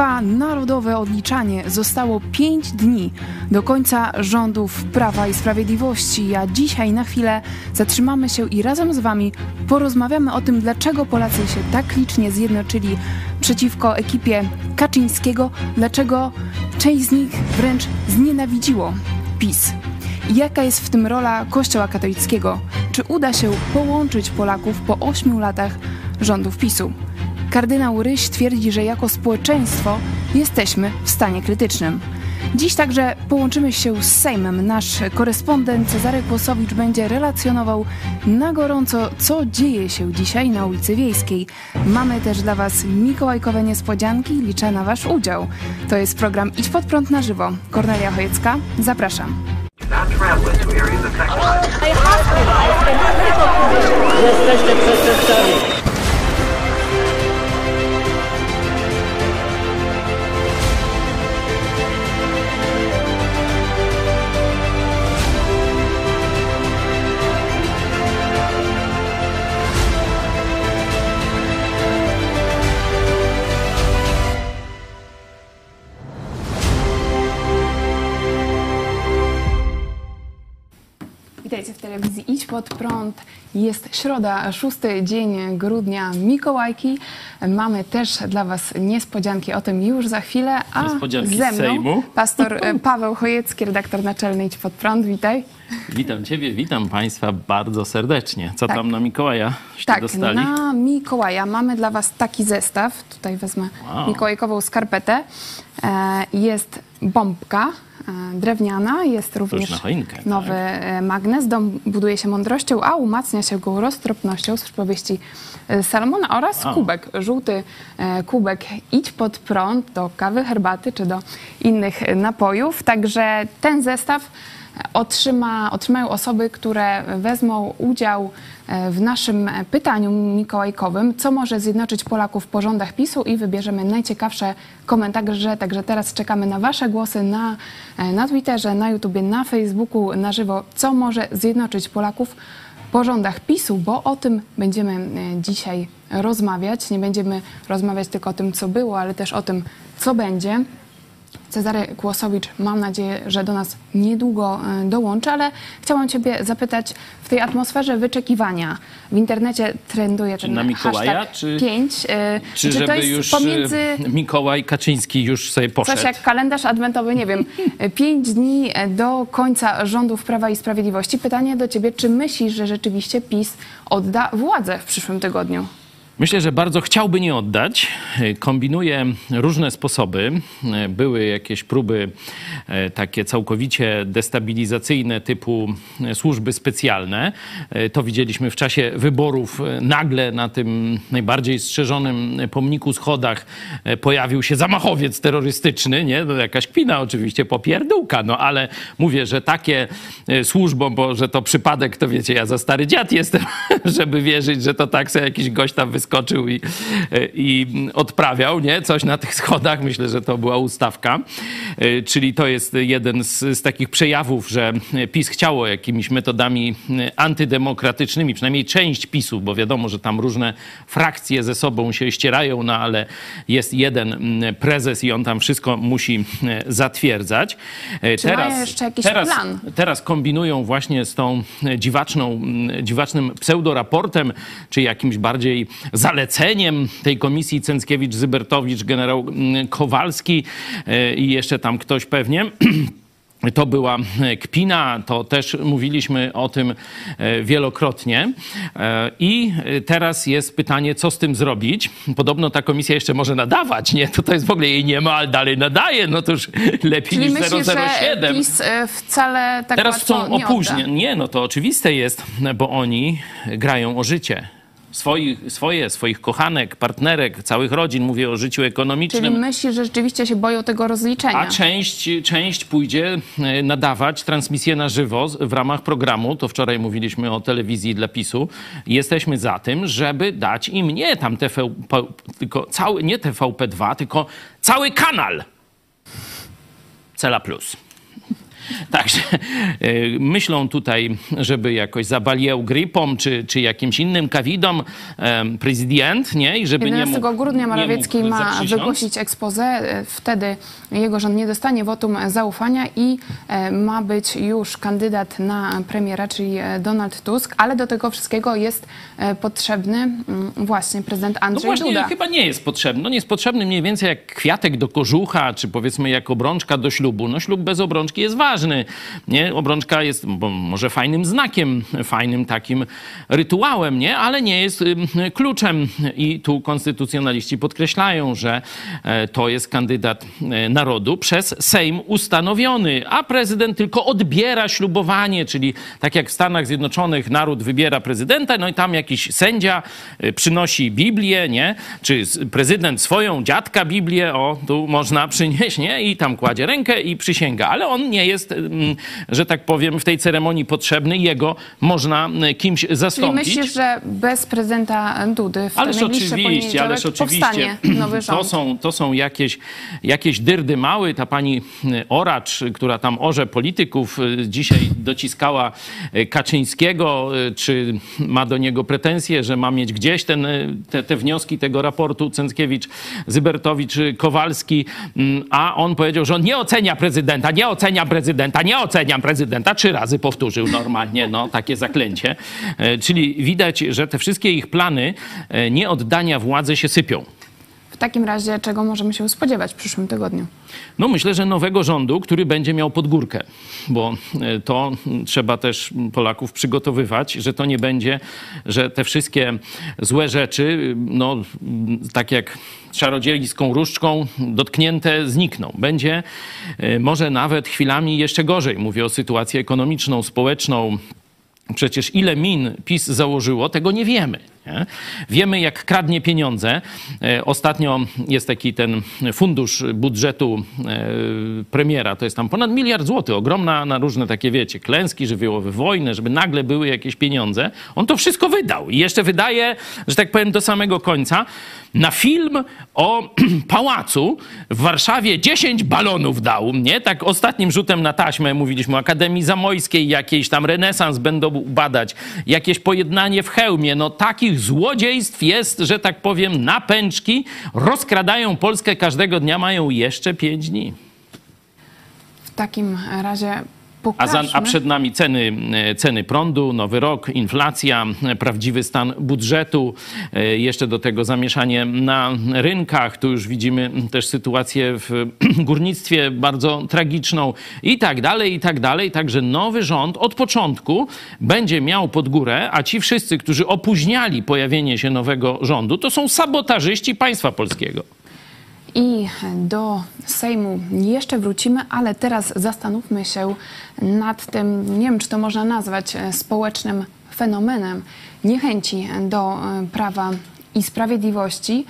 trwa narodowe odliczanie. Zostało 5 dni do końca rządów Prawa i Sprawiedliwości, a dzisiaj na chwilę zatrzymamy się i razem z Wami porozmawiamy o tym, dlaczego Polacy się tak licznie zjednoczyli przeciwko ekipie Kaczyńskiego, dlaczego część z nich wręcz znienawidziło PiS. Jaka jest w tym rola Kościoła katolickiego? Czy uda się połączyć Polaków po ośmiu latach rządów PiSu? Kardynał Ryś twierdzi, że jako społeczeństwo jesteśmy w stanie krytycznym. Dziś także połączymy się z Sejmem. Nasz korespondent Cezary Kłosowicz będzie relacjonował na gorąco, co dzieje się dzisiaj na ulicy Wiejskiej. Mamy też dla Was mikołajkowe niespodzianki. Liczę na Wasz udział. To jest program Idź Pod Prąd na żywo. Kornelia Chojecka, zapraszam. Jesteście przestępcami. Telewizji Idź Pod Prąd. Jest środa, szósty dzień grudnia, Mikołajki. Mamy też dla Was niespodzianki, o tym już za chwilę. A Niespodzianki ze mną Sejmu. pastor e, Paweł Chojecki, redaktor naczelny Idź Pod Prąd. Witaj. Witam Ciebie, witam Państwa bardzo serdecznie. Co Tak. tam na Mikołaja Tak, dostali? na Mikołaja mamy dla Was taki zestaw. Tutaj wezmę Wow. mikołajkową skarpetę. E, Jest bombka e, drewniana, jest również choinkę, tak. nowy e, magnes. Dom buduje się mądrością, a umacnia się go roztropnością z przypowieści e, Salomona oraz kubek, żółty kubek idź pod prąd do kawy, herbaty czy do innych napojów. Także ten zestaw otrzyma, otrzymają osoby, które wezmą udział w naszym e, pytaniu mikołajkowym, co może zjednoczyć Polaków po rządach PiSu i wybierzemy najciekawsze komentarze. Także teraz czekamy na Wasze głosy na, e, na Twitterze, na YouTubie, na Facebooku, na żywo, co może zjednoczyć Polaków po rządach PiSu, bo o tym będziemy e, dzisiaj rozmawiać. Nie będziemy rozmawiać tylko o tym, co było, ale też o tym, co będzie. Cezary Kłosowicz, mam nadzieję, że do nas niedługo e, dołączy, ale chciałam Ciebie zapytać w tej atmosferze wyczekiwania. W internecie trenduje ten na Mikołaja, czy- 5. Czy, to żeby jest już pomiędzy e, Mikołaj Kaczyński już sobie poszedł? coś jak kalendarz adwentowy, nie wiem, pięć dni do końca rządów Prawa i Sprawiedliwości. Pytanie do Ciebie, czy myślisz, że rzeczywiście PiS odda władzę w przyszłym tygodniu? Myślę, że bardzo chciałby nie oddać. Kombinuje różne sposoby. Były jakieś próby e, takie całkowicie destabilizacyjne typu e, służby specjalne. E, To widzieliśmy w czasie wyborów. Nagle na tym najbardziej strzeżonym pomniku schodach pojawił się zamachowiec terrorystyczny, nie? To jakaś kpina oczywiście, popierdółka, no ale mówię, że takie służbom, bo że to przypadek, to wiecie, ja za stary dziad jestem, żeby wierzyć, że to tak sobie jakiś gość tam wyskoczył i, i odprawiał, nie? Coś na tych schodach. Myślę, że to była ustawka. E, Czyli to jest jeden z, z takich przejawów, że PiS chciało jakimiś metodami antydemokratycznymi, przynajmniej część PiSu, bo wiadomo, że tam różne frakcje ze sobą się ścierają, no ale jest jeden prezes i on tam wszystko musi e, zatwierdzać. E, Czy mają jeszcze jakiś teraz, plan? teraz kombinują właśnie z tą dziwaczną, dziwacznym pseudoraportem, czy jakimś bardziej zaleceniem tej komisji Cęckiewicz-Zybertowicz, generał mm, Kowalski e, i jeszcze tam ktoś pewnie. To była e, kpina, to też mówiliśmy o tym e, wielokrotnie. I teraz jest pytanie, co z tym zrobić. Podobno ta komisja jeszcze może nadawać, nie? To, to jest w ogóle jej nie ma, ale dalej nadaje, no to już lepiej Czyli niż myślisz, że 007. PiS e, wcale tak Teraz chcą opóźnić. Nie, no to oczywiste jest, bo oni grają o życie. Swoich, swoje, swoich kochanek, partnerek, całych rodzin, mówię o życiu Czyli ekonomicznym. myślisz, że rzeczywiście się boją tego rozliczenia? A część, część pójdzie e, nadawać transmisję na żywo w ramach programu. To wczoraj mówiliśmy o telewizji dla PiSu. Jesteśmy za tym, żeby dać im nie tam TVP, tylko cały, nie TVP2, tylko cały kanal. Cela Plus. Także y, myślą tutaj, żeby jakoś zabaliał grypą, czy, czy jakimś innym kawidą prezydent, nie? I żeby 11 nie mógł, grudnia nie Morawiecki mógł ma wygłosić expose. E, Wtedy jego rząd nie dostanie wotum zaufania i e, ma być już kandydat na premiera, czyli e, Donald Tusk, ale do tego wszystkiego jest e, potrzebny mm, właśnie prezydent No Andrzej właśnie, Duda. chyba nie jest potrzebny. No nie jest potrzebny mniej więcej jak kwiatek do kożucha, czy powiedzmy jak obrączka do ślubu. No ślub bez obrączki jest ważny. Nie? Obrączka jest może fajnym znakiem, fajnym takim rytuałem, nie? ale nie jest kluczem. I tu konstytucjonaliści podkreślają, że e, to jest kandydat e, narodu przez Sejm ustanowiony, a prezydent tylko odbiera ślubowanie, czyli tak jak w Stanach Zjednoczonych naród wybiera prezydenta, no i tam jakiś sędzia y, przynosi Biblię, nie? Czy prezydent swoją dziadka Biblię, o, tu można przynieść, nie? I tam kładzie rękę i przysięga. Ale on nie jest, że tak powiem, w tej ceremonii potrzebny. Jego można kimś Czyli zastąpić. myślisz, że bez prezydenta Dudy w Ależ oczywiście, ależ oczywiście. nowy rząd? To są, to są jakieś, jakieś dyrdy mały. Ta pani Oracz, która tam orze polityków, y, dzisiaj dociskała y, Kaczyńskiego, y, czy ma do niego pretensje, że ma mieć gdzieś ten, te, te wnioski tego raportu Cęckiewicz, Zybertowicz, y, Kowalski, mm, a on powiedział, że on nie ocenia prezydenta, nie ocenia prezydenta, nie oceniam prezydenta. Trzy razy powtórzył normalnie, no takie zaklęcie. E, Czyli widać, że te wszystkie ich plany e, nie oddania władzy się sypią. Takim razie czego możemy się spodziewać w przyszłym tygodniu? No myślę, że nowego rządu, który będzie miał podgórkę, bo e, to trzeba też Polaków przygotowywać, że to nie będzie, że te wszystkie złe rzeczy, no tak jak czarodziejską różdżką dotknięte znikną. Będzie e, może nawet chwilami jeszcze gorzej. Mówię o sytuacji ekonomiczną, społeczną, Przecież ile min PiS założyło, tego nie wiemy. Nie? Wiemy, jak kradnie pieniądze. E, Ostatnio jest taki ten fundusz budżetu e, premiera, to jest tam ponad miliard złotych, ogromna na różne takie, wiecie, klęski żywiołowe, wojnę, żeby nagle były jakieś pieniądze. On to wszystko wydał i jeszcze wydaje, że tak powiem, do samego końca. Na film o pałacu w Warszawie 10 balonów dał, nie? Tak ostatnim rzutem na taśmę mówiliśmy o Akademii Zamojskiej, jakiejś tam renesans będą badać, jakieś pojednanie w hełmie. No takich złodziejstw jest, że tak powiem, na pęczki. Rozkradają Polskę każdego dnia, mają jeszcze 5 dni. W takim razie A, za, a przed nami ceny, ceny prądu, nowy rok, inflacja, prawdziwy stan budżetu, e, jeszcze do tego zamieszanie na rynkach. Tu już widzimy też sytuację w górnictwie bardzo tragiczną i tak dalej, i tak dalej. Także nowy rząd od początku będzie miał pod górę, a ci wszyscy, którzy opóźniali pojawienie się nowego rządu, to są sabotażyści państwa polskiego. I do Sejmu jeszcze wrócimy, ale teraz zastanówmy się nad tym, nie wiem, czy to można nazwać e, społecznym fenomenem niechęci do e, prawa i sprawiedliwości.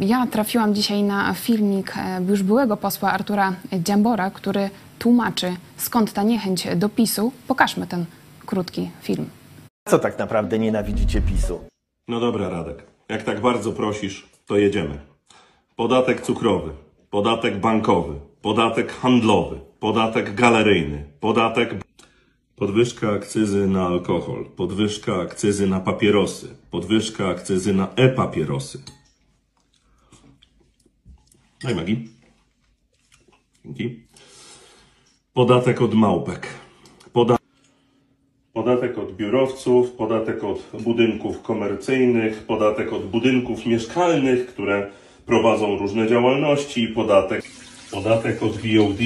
Ja trafiłam dzisiaj na filmik e, już byłego posła Artura Dziambora, który tłumaczy, skąd ta niechęć do PiSu. Pokażmy ten krótki film. Co tak naprawdę nienawidzicie PiSu? No dobra, Radek. Jak tak bardzo prosisz, to jedziemy. Podatek cukrowy, podatek bankowy, podatek handlowy, podatek galeryjny, podatek. Podwyżka akcyzy na alkohol, podwyżka akcyzy na papierosy, podwyżka akcyzy na e-papierosy. Daj Magi. Dzięki. Podatek od małpek. Poda Podatek od biurowców, podatek od budynków komercyjnych, podatek od budynków mieszkalnych, które prowadzą różne działalności, podatek, podatek od VOD,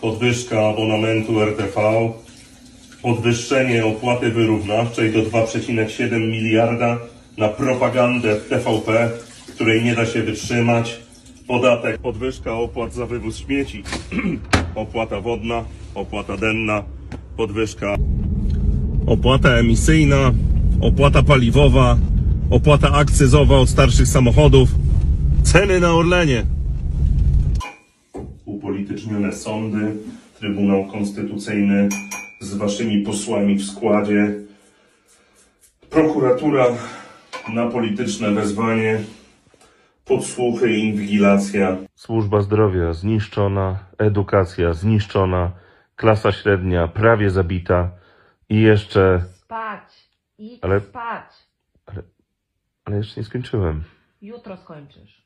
podwyżka abonamentu RTV, podwyższenie opłaty wyrównawczej do 2,7 miliarda na propagandę w TVP, której nie da się wytrzymać, podatek, podwyżka opłat za wywóz śmieci, opłata wodna, opłata denna, podwyżka. Opłata emisyjna, opłata paliwowa, opłata akcyzowa od starszych samochodów, ceny na Orlenie. Upolitycznione sądy, Trybunał Konstytucyjny z waszymi posłami w składzie, prokuratura na polityczne wezwanie, podsłuchy i inwigilacja. Służba zdrowia zniszczona, edukacja zniszczona, klasa średnia prawie zabita i jeszcze, Spać. Idź Ale- spać. ale jeszcze nie skończyłem. Jutro skończysz.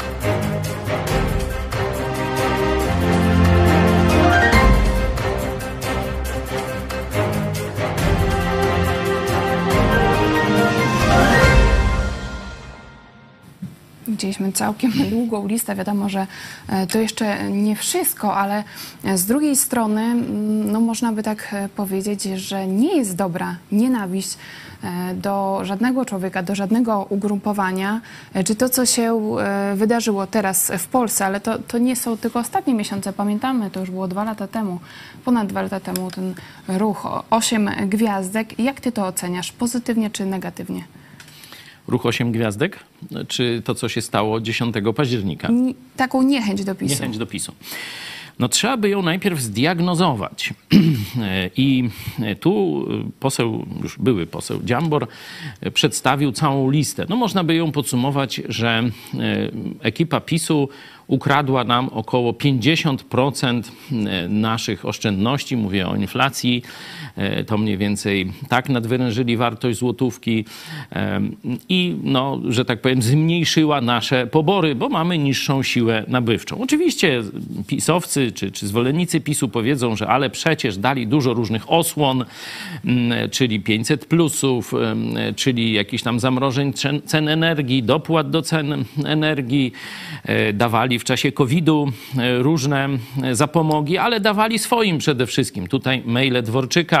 Widzieliśmy całkiem długą listę. Wiadomo, że e, to jeszcze nie wszystko, ale e, z drugiej strony, no można by tak e, powiedzieć, że nie jest dobra nienawiść do żadnego człowieka, do żadnego ugrupowania. Czy to, co się wydarzyło teraz w Polsce, ale to, to nie są tylko ostatnie miesiące. Pamiętamy, to już było dwa lata temu, ponad dwa lata temu ten ruch osiem gwiazdek. Jak ty to oceniasz? Pozytywnie czy negatywnie? Ruch 8 gwiazdek, czy to, co się stało 10 października? Ni- Taką niechęć do PiSu. Niechęć do PiSu. No trzeba by ją najpierw zdiagnozować. I tu poseł, już były poseł Dziambor przedstawił całą listę. No można by ją podsumować, że e, ekipa PiSu ukradła nam około 50% naszych oszczędności. Mówię o inflacji. E, To mniej więcej tak nadwyrężyli wartość złotówki i, no, że tak powiem, zmniejszyła nasze pobory, bo mamy niższą siłę nabywczą. Oczywiście pisowcy czy, czy zwolennicy PiSu powiedzą, że ale przecież dali dużo różnych osłon, mm, czyli 500 plusów, czyli jakichś tam zamrożeń cen, energii, dopłat do cen energii, e, dawali w czasie COVID-u e, różne zapomogi, ale dawali swoim przede wszystkim. Tutaj maile Dworczyka,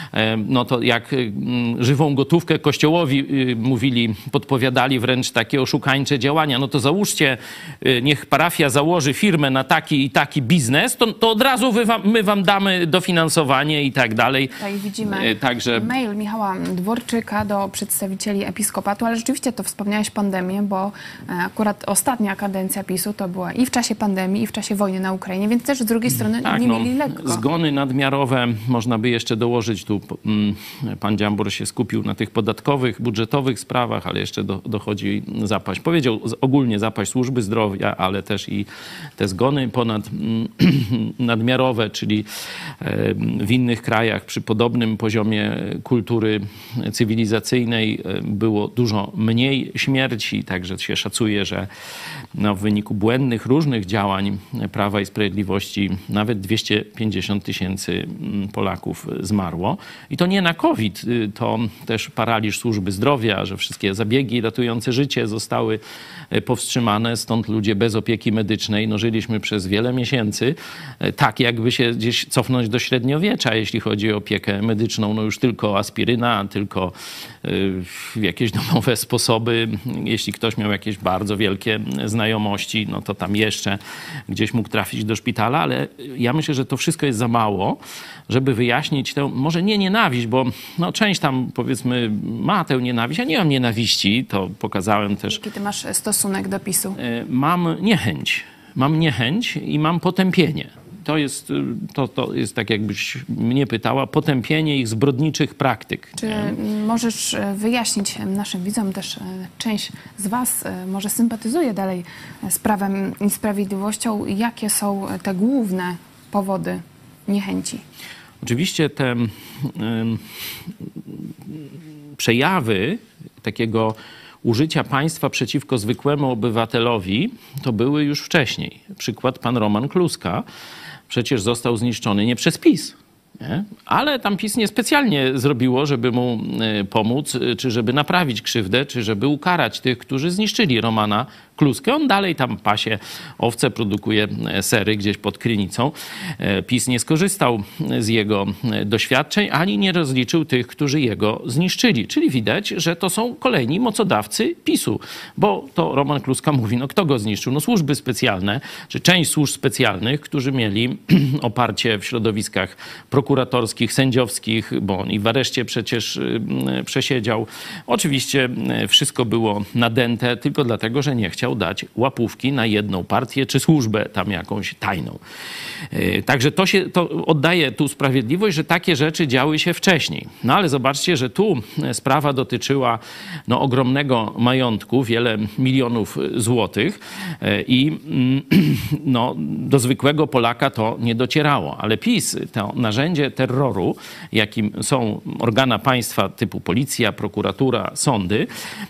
no to jak mm, żywą gotówkę kościołowi y, mówili, podpowiadali wręcz takie oszukańcze działania, no to załóżcie, y, niech parafia założy firmę na taki i taki biznes, to, to od razu wy wam, my wam damy dofinansowanie i tak dalej. Tutaj widzimy E, Także mail Michała Dworczyka do przedstawicieli episkopatu, ale rzeczywiście to wspomniałeś pandemię, bo e, akurat ostatnia kadencja PiSu to była i w czasie pandemii, i w czasie wojny na Ukrainie, więc też z drugiej strony Tak, nie no, mieli lekko. Zgony nadmiarowe można by jeszcze dołożyć. Tu mm, pan Dziambor się skupił na tych podatkowych, budżetowych sprawach, ale jeszcze do, dochodzi zapaść. Powiedział ogólnie zapaść służby zdrowia, ale też i te zgony ponad mm, nadmiarowe, czyli e, w innych krajach przy podobnym poziomie kultury cywilizacyjnej e, było dużo mniej śmierci, także się szacuje, że no, w wyniku błędnych różnych działań Prawa i Sprawiedliwości nawet 250 tysięcy mm, Polaków zmarło. I to nie na COVID, y, to też paraliż służby zdrowia, że wszystkie zabiegi ratujące życie zostały y, powstrzymane, stąd ludzie bez opieki medycznej no, żyliśmy przez wiele miesięcy, y, tak jakby się gdzieś cofnąć do średniowiecza, jeśli chodzi o opiekę medyczną, no już tylko aspiryna, tylko jakieś domowe sposoby. Jeśli ktoś miał jakieś bardzo wielkie znajomości, no to tam jeszcze gdzieś mógł trafić do szpitala, ale ja myślę, że to wszystko jest za mało, żeby wyjaśnić tę, może nie nienawiść, bo no, część tam powiedzmy ma tę nienawiść, ja nie mam nienawiści, to pokazałem też Jaki ty masz stosunek do PiSu? E, mam niechęć. Mam niechęć i mam potępienie. To jest, y, to, to jest tak, jakbyś mnie pytała, potępienie ich zbrodniczych praktyk. Czy możesz e, wyjaśnić naszym widzom, też e, część z Was e, może sympatyzuje dalej z Prawem i Sprawiedliwością, jakie są te główne powody niechęci? Oczywiście te przejawy takiego użycia państwa przeciwko zwykłemu obywatelowi to były już wcześniej. Przykład pan Roman Kluska przecież został zniszczony nie przez PiS. Nie? Ale tam PiS niespecjalnie zrobiło, żeby mu y, pomóc, y, czy żeby naprawić krzywdę, czy żeby ukarać tych, którzy zniszczyli Romana Kluskę. On dalej tam pasie owce, produkuje e, sery gdzieś pod Krynicą. E, PiS nie skorzystał z jego e, doświadczeń, ani nie rozliczył tych, którzy jego zniszczyli. Czyli widać, że to są kolejni mocodawcy PiSu. Bo to Roman Kluska mówi, no kto go zniszczył? No służby specjalne, czy część służb specjalnych, którzy mieli oparcie w środowiskach prokuratorskich, sędziowskich, bo on i w areszcie przecież y, przesiedział. Oczywiście wszystko było nadęte tylko dlatego, że nie chciał chciał dać łapówki na jedną partię czy służbę tam jakąś tajną. E, Także to się to oddaje tu sprawiedliwość, że takie rzeczy działy się wcześniej. No ale zobaczcie, że tu e, sprawa dotyczyła no, ogromnego majątku, wiele milionów złotych e, i mm, no, do zwykłego Polaka to nie docierało. Ale PiS, to narzędzie terroru, jakim są organa państwa typu policja, prokuratura, sądy,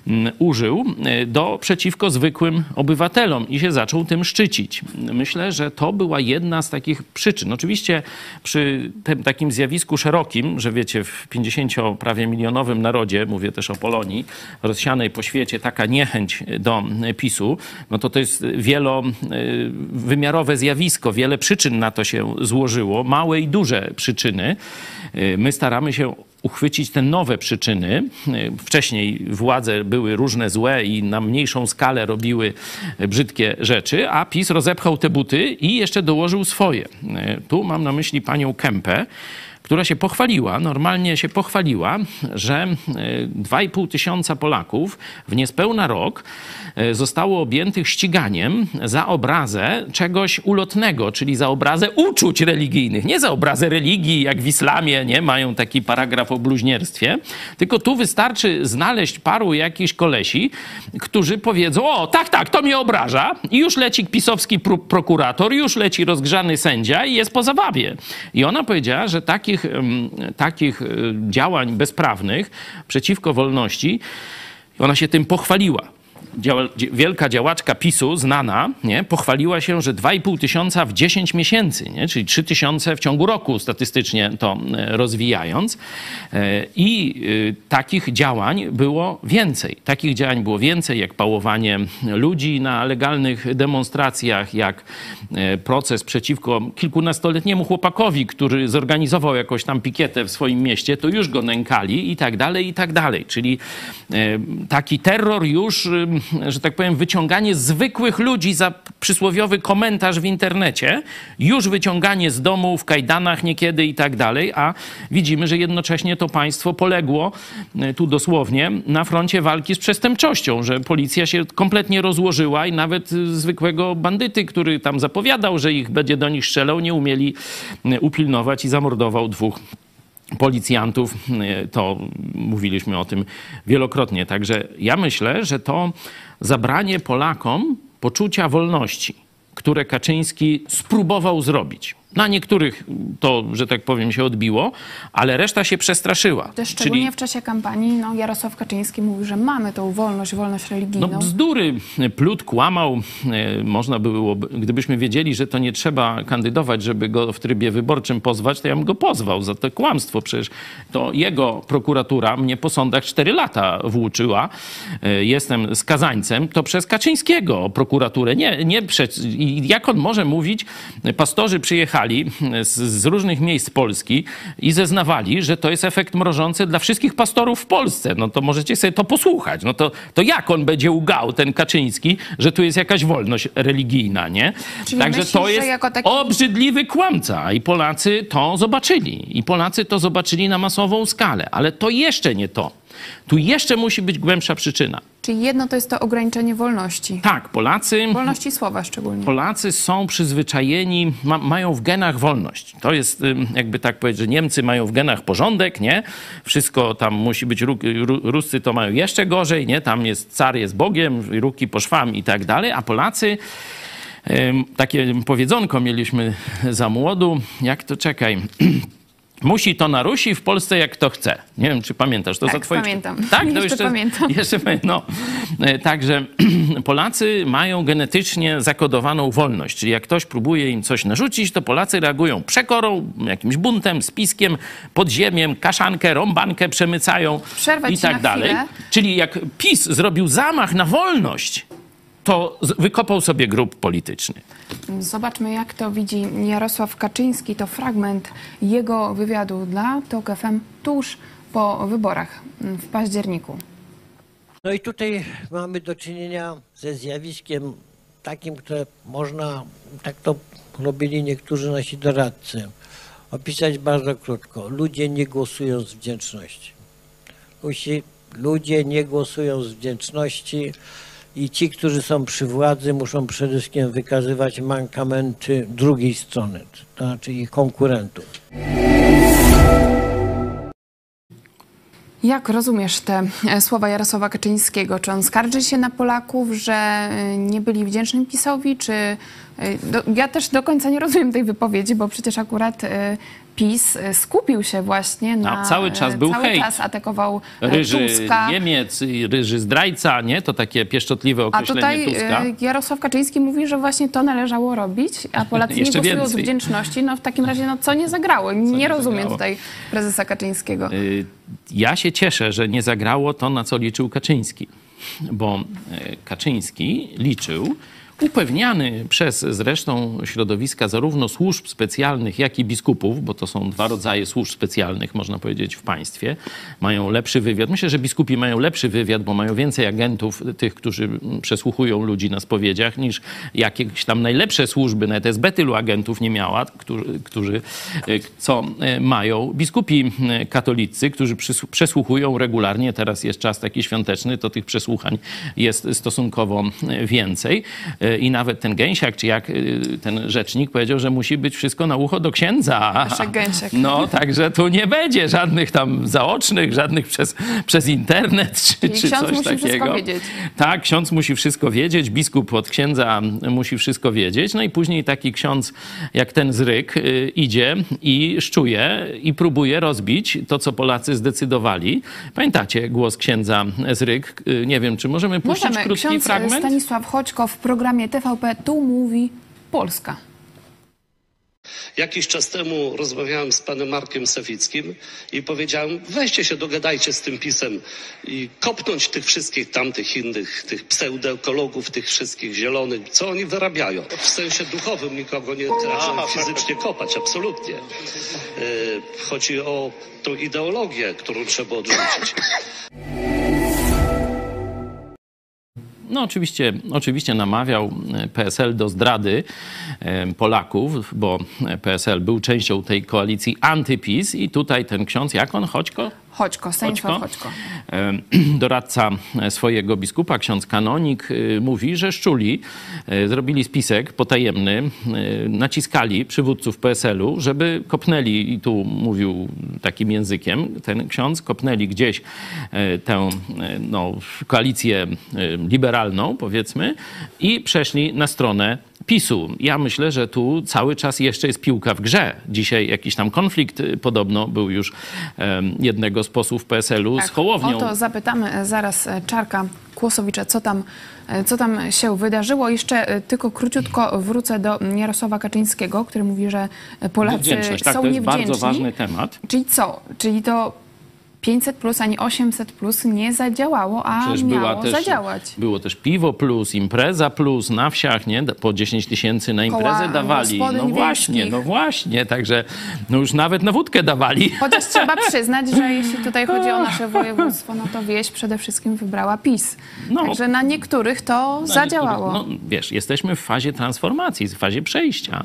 mm, użył do przeciwko zwykłym obywatelom i się zaczął tym szczycić. Myślę, że to była jedna z takich przyczyn. Oczywiście przy tym takim zjawisku szerokim, że wiecie, w 50 prawie milionowym narodzie, mówię też o Polonii, rozsianej po świecie, taka niechęć do PiSu, no to to jest wielowymiarowe zjawisko. Wiele przyczyn na to się złożyło, małe i duże przyczyny. My staramy się uchwycić te nowe przyczyny. Wcześniej władze były różne złe i na mniejszą skalę robiły brzydkie rzeczy, a PiS rozepchał te buty i jeszcze dołożył swoje. Tu mam na myśli panią Kempę, która się pochwaliła, normalnie się pochwaliła, że 2,5 tysiąca Polaków w niespełna rok e, zostało objętych ściganiem za obrazę czegoś ulotnego, czyli za obrazę uczuć religijnych. Nie za obrazę religii, jak w islamie, nie? Mają taki paragraf o bluźnierstwie. Tylko tu wystarczy znaleźć paru jakichś kolesi, którzy powiedzą, o tak, tak, to mnie obraża i już leci pisowski pro prokurator, już leci rozgrzany sędzia i jest po zabawie. I ona powiedziała, że takich, takich działań bezprawnych przeciwko wolności, ona się tym pochwaliła działa, wielka działaczka PiSu, znana, nie, pochwaliła się, że 2,5 tysiąca w 10 miesięcy, nie, czyli 3 tysiące w ciągu roku statystycznie to e, rozwijając. E, I e, takich działań było więcej. Takich działań było więcej, jak pałowanie ludzi na legalnych demonstracjach, jak proces przeciwko kilkunastoletniemu chłopakowi, który zorganizował jakąś tam pikietę w swoim mieście, to już go nękali i tak dalej, i tak dalej. Czyli taki terror już że tak powiem, wyciąganie zwykłych ludzi za przysłowiowy komentarz w internecie, już wyciąganie z domu w kajdanach niekiedy i tak dalej, a widzimy, że jednocześnie to państwo poległo, e, tu dosłownie, na froncie walki z przestępczością, że policja się kompletnie rozłożyła i nawet zwykłego bandyty, który tam zapowiadał, że ich będzie do nich strzelał, nie umieli e, upilnować i zamordował dwóch policjantów. To mówiliśmy o tym wielokrotnie. Także ja myślę, że to zabranie Polakom poczucia wolności, które Kaczyński spróbował zrobić. Na niektórych to, że tak powiem, się odbiło, ale reszta się przestraszyła. Też szczególnie Czyli... w czasie kampanii no, Jarosław Kaczyński mówił, że mamy tą wolność, wolność religijną. No bzdury, plut kłamał. E, można było, gdybyśmy wiedzieli, że to nie trzeba kandydować, żeby go w trybie wyborczym pozwać, to ja bym go pozwał za to kłamstwo. Przecież to jego prokuratura mnie po sądach 4 lata włóczyła. E, jestem skazańcem. To przez Kaczyńskiego prokuraturę. Nie, nie przez... Jak on może mówić, pastorzy przyjechali z, z, różnych miejsc Polski i zeznawali, że to jest efekt mrożący dla wszystkich pastorów w Polsce. No to możecie sobie to posłuchać. No to, to jak on będzie ugał, ten Kaczyński, że tu jest jakaś wolność religijna, nie? Czyli Także myślisz, to jest taki... obrzydliwy kłamca i Polacy to zobaczyli. I Polacy to zobaczyli na masową skalę. Ale to jeszcze nie to. Tu jeszcze musi być głębsza przyczyna. Czyli jedno to jest to ograniczenie wolności. Tak, Polacy. Wolności słowa szczególnie. Polacy są przyzwyczajeni, ma, mają w genach wolność. To jest, jakby tak powiedzieć, że Niemcy mają w genach porządek, nie? Wszystko tam musi być, Ruscy to mają jeszcze gorzej, nie? Tam jest car, jest Bogiem, ruki po szwam i tak dalej, a Polacy. Takie powiedzonko mieliśmy za młodu, jak to czekaj. Musi to na Rusi, w Polsce jak to chce. Nie wiem, czy pamiętasz to tak, za twoje... pamiętam. Tak, jeszcze, jeszcze pamiętam. Jeszcze, no. Także Polacy mają genetycznie zakodowaną wolność. Czyli jak ktoś próbuje im coś narzucić, to Polacy reagują przekorą, jakimś buntem, spiskiem, podziemiem, kaszankę, rąbankę przemycają Przerwać i tak dalej. Chwilę. Czyli jak PiS zrobił zamach na wolność, to wykopał sobie grób polityczny. Zobaczmy, jak to widzi Jarosław Kaczyński. To fragment jego wywiadu dla TOK FM tuż po wyborach w październiku. No i tutaj mamy do czynienia ze zjawiskiem takim, które można, tak to robili niektórzy nasi doradcy, opisać bardzo krótko. Ludzie nie głosują z wdzięczności. Ludzie nie głosują z wdzięczności i ci, którzy są przy władzy, muszą przede wszystkim wykazywać mankamenty drugiej strony, to znaczy ich konkurentów. Jak rozumiesz te e, słowa Jarosława Kaczyńskiego? Czy on skarży się na Polaków, że e, nie byli wdzięczni PiSowi, czy... e, Do, ja też do końca nie rozumiem tej wypowiedzi, bo przecież akurat PiS e, skupił się właśnie na... cały czas był Cały hejt. czas atakował e, Ryży Tuska. Niemiec, ryży zdrajca, nie? To takie pieszczotliwe A określenie tutaj Tuska. e, Jarosław Kaczyński mówi, że właśnie to należało robić, a Polacy nie głosują z więcej. wdzięczności. No w takim razie, no co nie zagrało? Nie, nie rozumiem zagrało? tutaj prezesa Kaczyńskiego. Y, Ja się cieszę, że nie zagrało to, na co liczył Kaczyński, bo y, Kaczyński liczył, upewniany przez zresztą środowiska zarówno służb specjalnych, jak i biskupów, bo to są dwa rodzaje służb specjalnych, można powiedzieć, w państwie, mają lepszy wywiad. Myślę, że biskupi mają lepszy wywiad, bo mają więcej agentów, tych, którzy przesłuchują ludzi na spowiedziach, niż jakieś tam najlepsze służby, nawet SB tylu agentów nie miała, którzy, którzy y, co y, mają. Biskupi katolicy, którzy przesłuchują regularnie, teraz jest czas taki świąteczny, to tych przesłuchań jest stosunkowo y, więcej. I nawet ten gęsiak, czy jak y, ten rzecznik powiedział, że musi być wszystko na ucho do księdza. Gęsiak. No, także tu nie będzie żadnych tam zaocznych, żadnych przez, przez internet, czy, czy ksiądz coś musi takiego. wszystko wiedzieć. Tak, ksiądz musi wszystko wiedzieć, biskup od księdza musi wszystko wiedzieć. No i później taki ksiądz, jak ten zryk, y, idzie i szczuje i próbuje rozbić to, co Polacy zdecydowali. Pamiętacie głos księdza zryk? Y, Nie wiem, czy możemy puścić Możemy. krótki Ksiądz fragment? Stanisław Choćko w programie TVP Tu mówi Polska. Jakiś czas temu rozmawiałem z panem Markiem Sawickim i powiedziałem, weźcie się, dogadajcie z tym pisem i kopnąć tych wszystkich tamtych innych, tych pseudoekologów, tych wszystkich zielonych, co oni wyrabiają. W sensie duchowym nikogo nie trzeba fizycznie kopać, absolutnie. Yy, Chodzi o tą ideologię, którą trzeba odrzucić. No oczywiście, oczywiście namawiał e, PSL do zdrady e, Polaków, bo PSL był częścią tej koalicji antypis i tutaj ten ksiądz, jak on, Choćko? Choćko, Stanisław Choćko. e, doradca swojego biskupa, ksiądz kanonik, mówi, że szczuli, zrobili spisek potajemny, naciskali przywódców PSL-u, żeby kopnęli, i tu mówił takim językiem, ten ksiądz, kopnęli gdzieś tę no, koalicję e, liberalną, powiedzmy, i przeszli na stronę PiSu. Ja myślę, że tu cały czas jeszcze jest piłka w grze. Dzisiaj jakiś tam konflikt y, podobno był już em, jednego z posłów PSL-u z Hołownią. Tak, O to zapytamy zaraz e, Czarka Kłosowicza, co tam, e, co tam się wydarzyło. Jeszcze e, tylko króciutko wrócę do Jarosława Kaczyńskiego, który mówi, że Polacy tak, są to jest niewdzięczni. bardzo ważny temat. Czyli co? Czyli to 500 plus ani 800 plus nie zadziałało, a Przecież miało też, zadziałać. było też piwo plus, impreza plus na wsiach, nie? Po 10 tysięcy na imprezę Koła dawali. No właśnie, wiejskich. no właśnie, także no już nawet na wódkę dawali. Chociaż trzeba przyznać, że jeśli tutaj chodzi o nasze województwo, no to wieś przede wszystkim wybrała PiS. No. Także na niektórych to Na zadziałało. niektórych- No, wiesz, jesteśmy w fazie transformacji, w fazie przejścia.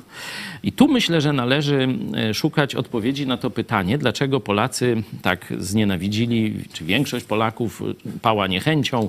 I tu myślę, że należy e, szukać odpowiedzi na to pytanie, dlaczego Polacy tak znienawidzili, czy większość Polaków e, pała niechęcią,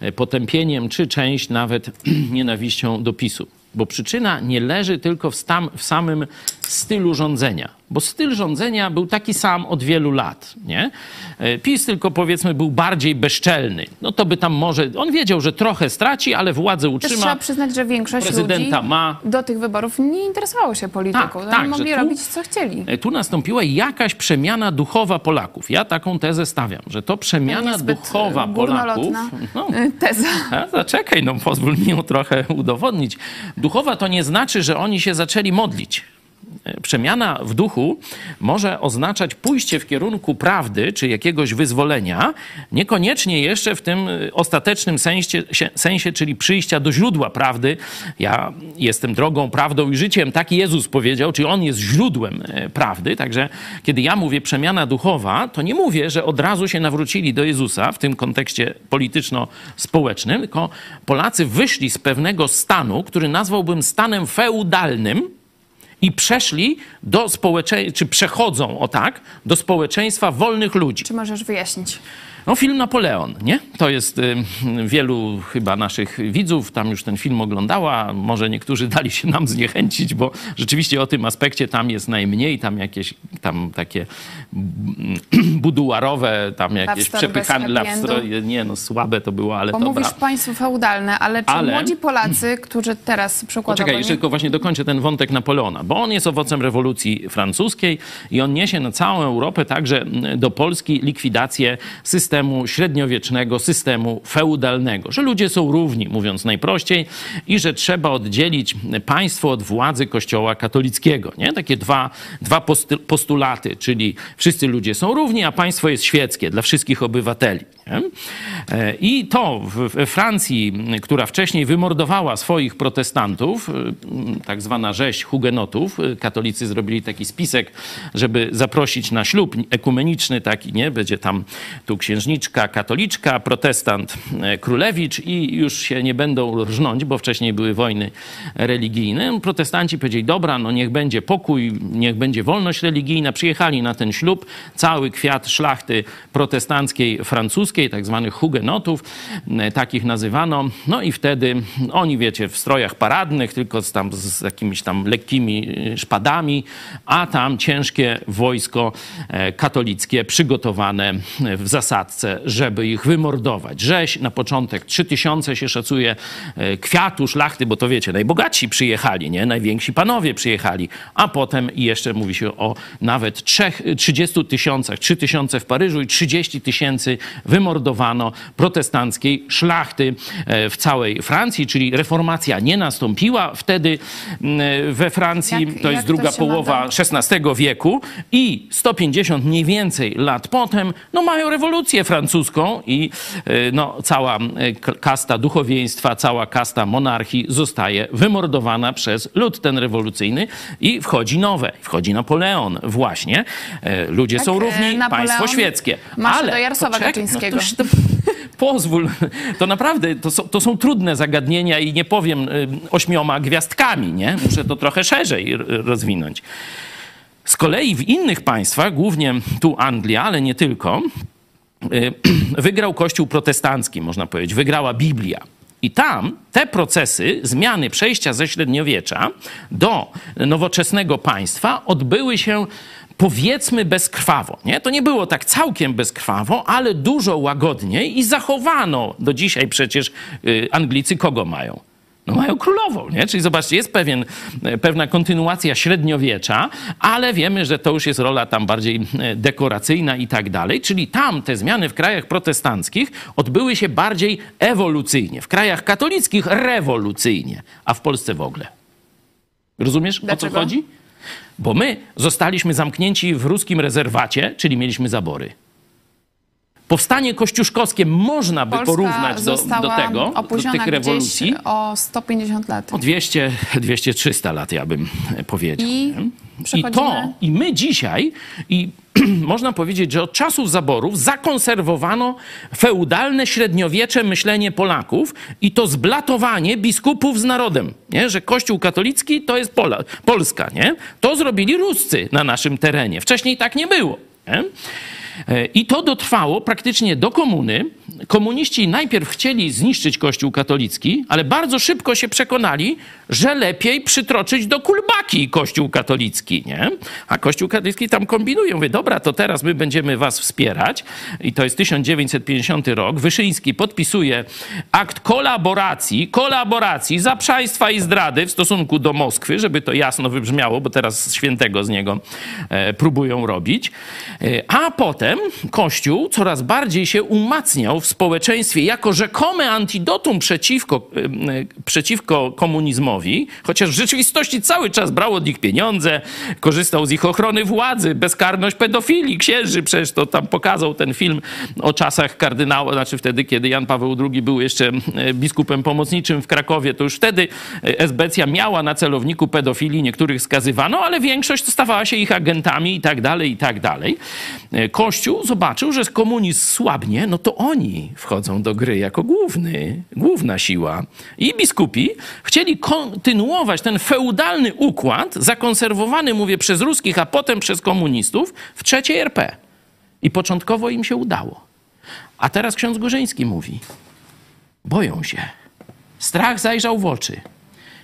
e, potępieniem, czy część nawet nienawiścią do PiSu. Bo przyczyna nie leży tylko w, stam, w samym stylu rządzenia. Bo styl rządzenia był taki sam od wielu lat. Nie? E, PiS tylko powiedzmy był bardziej bezczelny. No to by tam może. On wiedział, że trochę straci, ale władzę Też utrzyma. trzeba przyznać, że większość prezydenta ludzi ma. do tych wyborów nie interesowało się polityką. Tak, Oni tak, mogli tu- robić, co chcieli. E, Tu nastąpiła jakaś przemiana duchowa Polaków. Ja taką tezę stawiam, że to przemiana Niezbyt, duchowa e, Polaków. No, e, Teza. a, zaczekaj, no pozwól mi ją trochę udowodnić. Duchowa to nie znaczy, że oni się zaczęli modlić. Przemiana w duchu może oznaczać pójście w kierunku prawdy czy jakiegoś wyzwolenia, niekoniecznie jeszcze w tym e, ostatecznym sensie, sensie, czyli przyjścia do źródła prawdy. Ja jestem drogą, prawdą i życiem, tak Jezus powiedział, czyli On jest źródłem e, prawdy. Także kiedy ja mówię przemiana duchowa, to nie mówię, że od razu się nawrócili do Jezusa w tym kontekście polityczno-społecznym, tylko Polacy wyszli z pewnego stanu, który nazwałbym stanem feudalnym, i przeszli do społeczeństwa, czy przechodzą, o tak, do społeczeństwa wolnych ludzi. Czy możesz wyjaśnić? No, film Napoleon, nie? To jest y, wielu chyba naszych widzów tam już ten film oglądała. Może niektórzy dali się nam zniechęcić, bo rzeczywiście o tym aspekcie tam jest najmniej. Tam jakieś tam takie buduarowe, tam jakieś przepychane story. Nie, no słabe to było, ale Bo dobra. mówisz państwo feudalne, ale czy Ale- młodzi Polacy, którzy teraz przykładowo... Poczekaj, jeszcze tylko właśnie dokończę ten wątek Napoleona, bo on jest owocem rewolucji francuskiej i on niesie na całą Europę, także mm, do Polski, likwidację systemu średniowiecznego, systemu feudalnego, że ludzie są równi, mówiąc najprościej, i że trzeba oddzielić państwo od władzy kościoła katolickiego. Nie? Takie dwa, dwa postulaty, czyli wszyscy ludzie są równi, a państwo jest świeckie dla wszystkich obywateli. Nie? E, I to w- Francji, która wcześniej wymordowała swoich protestantów, m, tak zwana rzeź hugenotów, y, katolicy zrobili taki spisek, żeby zaprosić na ślub ekumeniczny taki, nie? Będzie tam tu księżniczka katoliczka, protestant e, królewicz i już się nie będą rżnąć, bo wcześniej były wojny religijne. Protestanci powiedzieli, dobra, no niech będzie pokój, niech będzie wolność religijna. Przyjechali na ten ślub, cały kwiat szlachty protestanckiej francuskiej, tak zwanych hugenotów, e, takich nazywano. No i wtedy oni, wiecie, w strojach paradnych, tylko z, tam, z jakimiś tam lekkimi e, szpadami, a tam ciężkie wojsko e, katolickie przygotowane w zasadce, żeby ich wymordować. Rzeź na początek 3000 się szacuje kwiatu szlachty, bo to wiecie, najbogatsi przyjechali, nie? Najwięksi panowie przyjechali, a potem jeszcze mówi się o nawet trzech, 30 tysiącach, 3 tysiące w Paryżu i 30 tysięcy wymordowano protestanckiej szlachty e, w całej Francji, czyli reformacja nie nastąpiła wtedy we Francji, Jak- to jest to druga się połowa? XVI wieku i 150 mniej więcej lat potem, no mają rewolucję francuską i y, no, cała k- kasta duchowieństwa, cała kasta monarchii zostaje wymordowana przez lud ten rewolucyjny i wchodzi nowe, wchodzi Napoleon właśnie. E, Ludzie Tak, są e, równi, Napoleon państwo świeckie. maszy Ale do Jarosława poczekaj, To, pozwól, to naprawdę, to są, to są trudne zagadnienia i nie powiem y, ośmioma gwiazdkami, nie? Muszę to trochę szerzej rozwinąć. Z kolei w innych państwach, głównie tu Anglia, ale nie tylko, y, wygrał Kościół protestancki, można powiedzieć, wygrała Biblia. I tam te procesy zmiany przejścia ze średniowiecza do nowoczesnego państwa odbyły się powiedzmy bezkrwawo. Nie? To nie było tak całkiem bezkrwawo, ale dużo łagodniej i zachowano do dzisiaj przecież y, Anglicy kogo mają? No mają królową, nie? Czyli zobaczcie, jest pewien, e, pewna kontynuacja średniowiecza, ale wiemy, że to już jest rola tam bardziej e, dekoracyjna i tak dalej. Czyli tam te zmiany w krajach protestanckich odbyły się bardziej ewolucyjnie. W krajach katolickich rewolucyjnie, a w Polsce w ogóle. Rozumiesz, o Dlaczego? co chodzi? Bo my zostaliśmy zamknięci w ruskim rezerwacie, czyli mieliśmy zabory. Powstanie kościuszkowskie można by Polska porównać do, do tego, do tych rewolucji. o 150 lat. O 200, 200-300 lat, ja bym powiedział. I nie? I to, i my dzisiaj, i można powiedzieć, że od czasów zaborów zakonserwowano feudalne średniowiecze myślenie Polaków i to zblatowanie biskupów z narodem, nie? że Kościół katolicki to jest Pola, Polska. Nie? To zrobili Ruscy na naszym terenie. Wcześniej tak nie było. Nie? E, I to dotrwało praktycznie do komuny. Komuniści najpierw chcieli zniszczyć Kościół katolicki, ale bardzo szybko się przekonali, że lepiej przytroczyć do kulbaki Kościół katolicki, nie? A Kościół katolicki tam kombinuje. Mówię, dobra, to teraz my będziemy was wspierać. I to jest 1950 rok. Wyszyński podpisuje akt kolaboracji, kolaboracji zaprzaństwa i zdrady w stosunku do Moskwy, żeby to jasno wybrzmiało, bo teraz świętego z niego e, próbują robić. E, a potem Kościół coraz bardziej się umacniał w społeczeństwie jako rzekome antidotum przeciwko, e, przeciwko komunizmowi, chociaż w rzeczywistości cały czas brał od nich pieniądze, korzystał z ich ochrony władzy, bezkarność pedofilii, księży, przecież to tam pokazał ten film o czasach kardynała, znaczy wtedy, kiedy Jan Paweł II był jeszcze biskupem pomocniczym w Krakowie, to już wtedy esbecja miała na celowniku pedofilii, niektórych skazywano, ale większość stawała się ich agentami i tak dalej, i tak dalej. E, Kościół zobaczył, że komunizm słabnie, no to oni wchodzą do gry jako główny, główna siła. I biskupi chcieli kontynuować ten feudalny układ, zakonserwowany, mówię, przez ruskich, a potem przez komunistów w trzeciej RP. I początkowo im się udało. A teraz ksiądz Górzyński mówi: boją się. Strach zajrzał w oczy.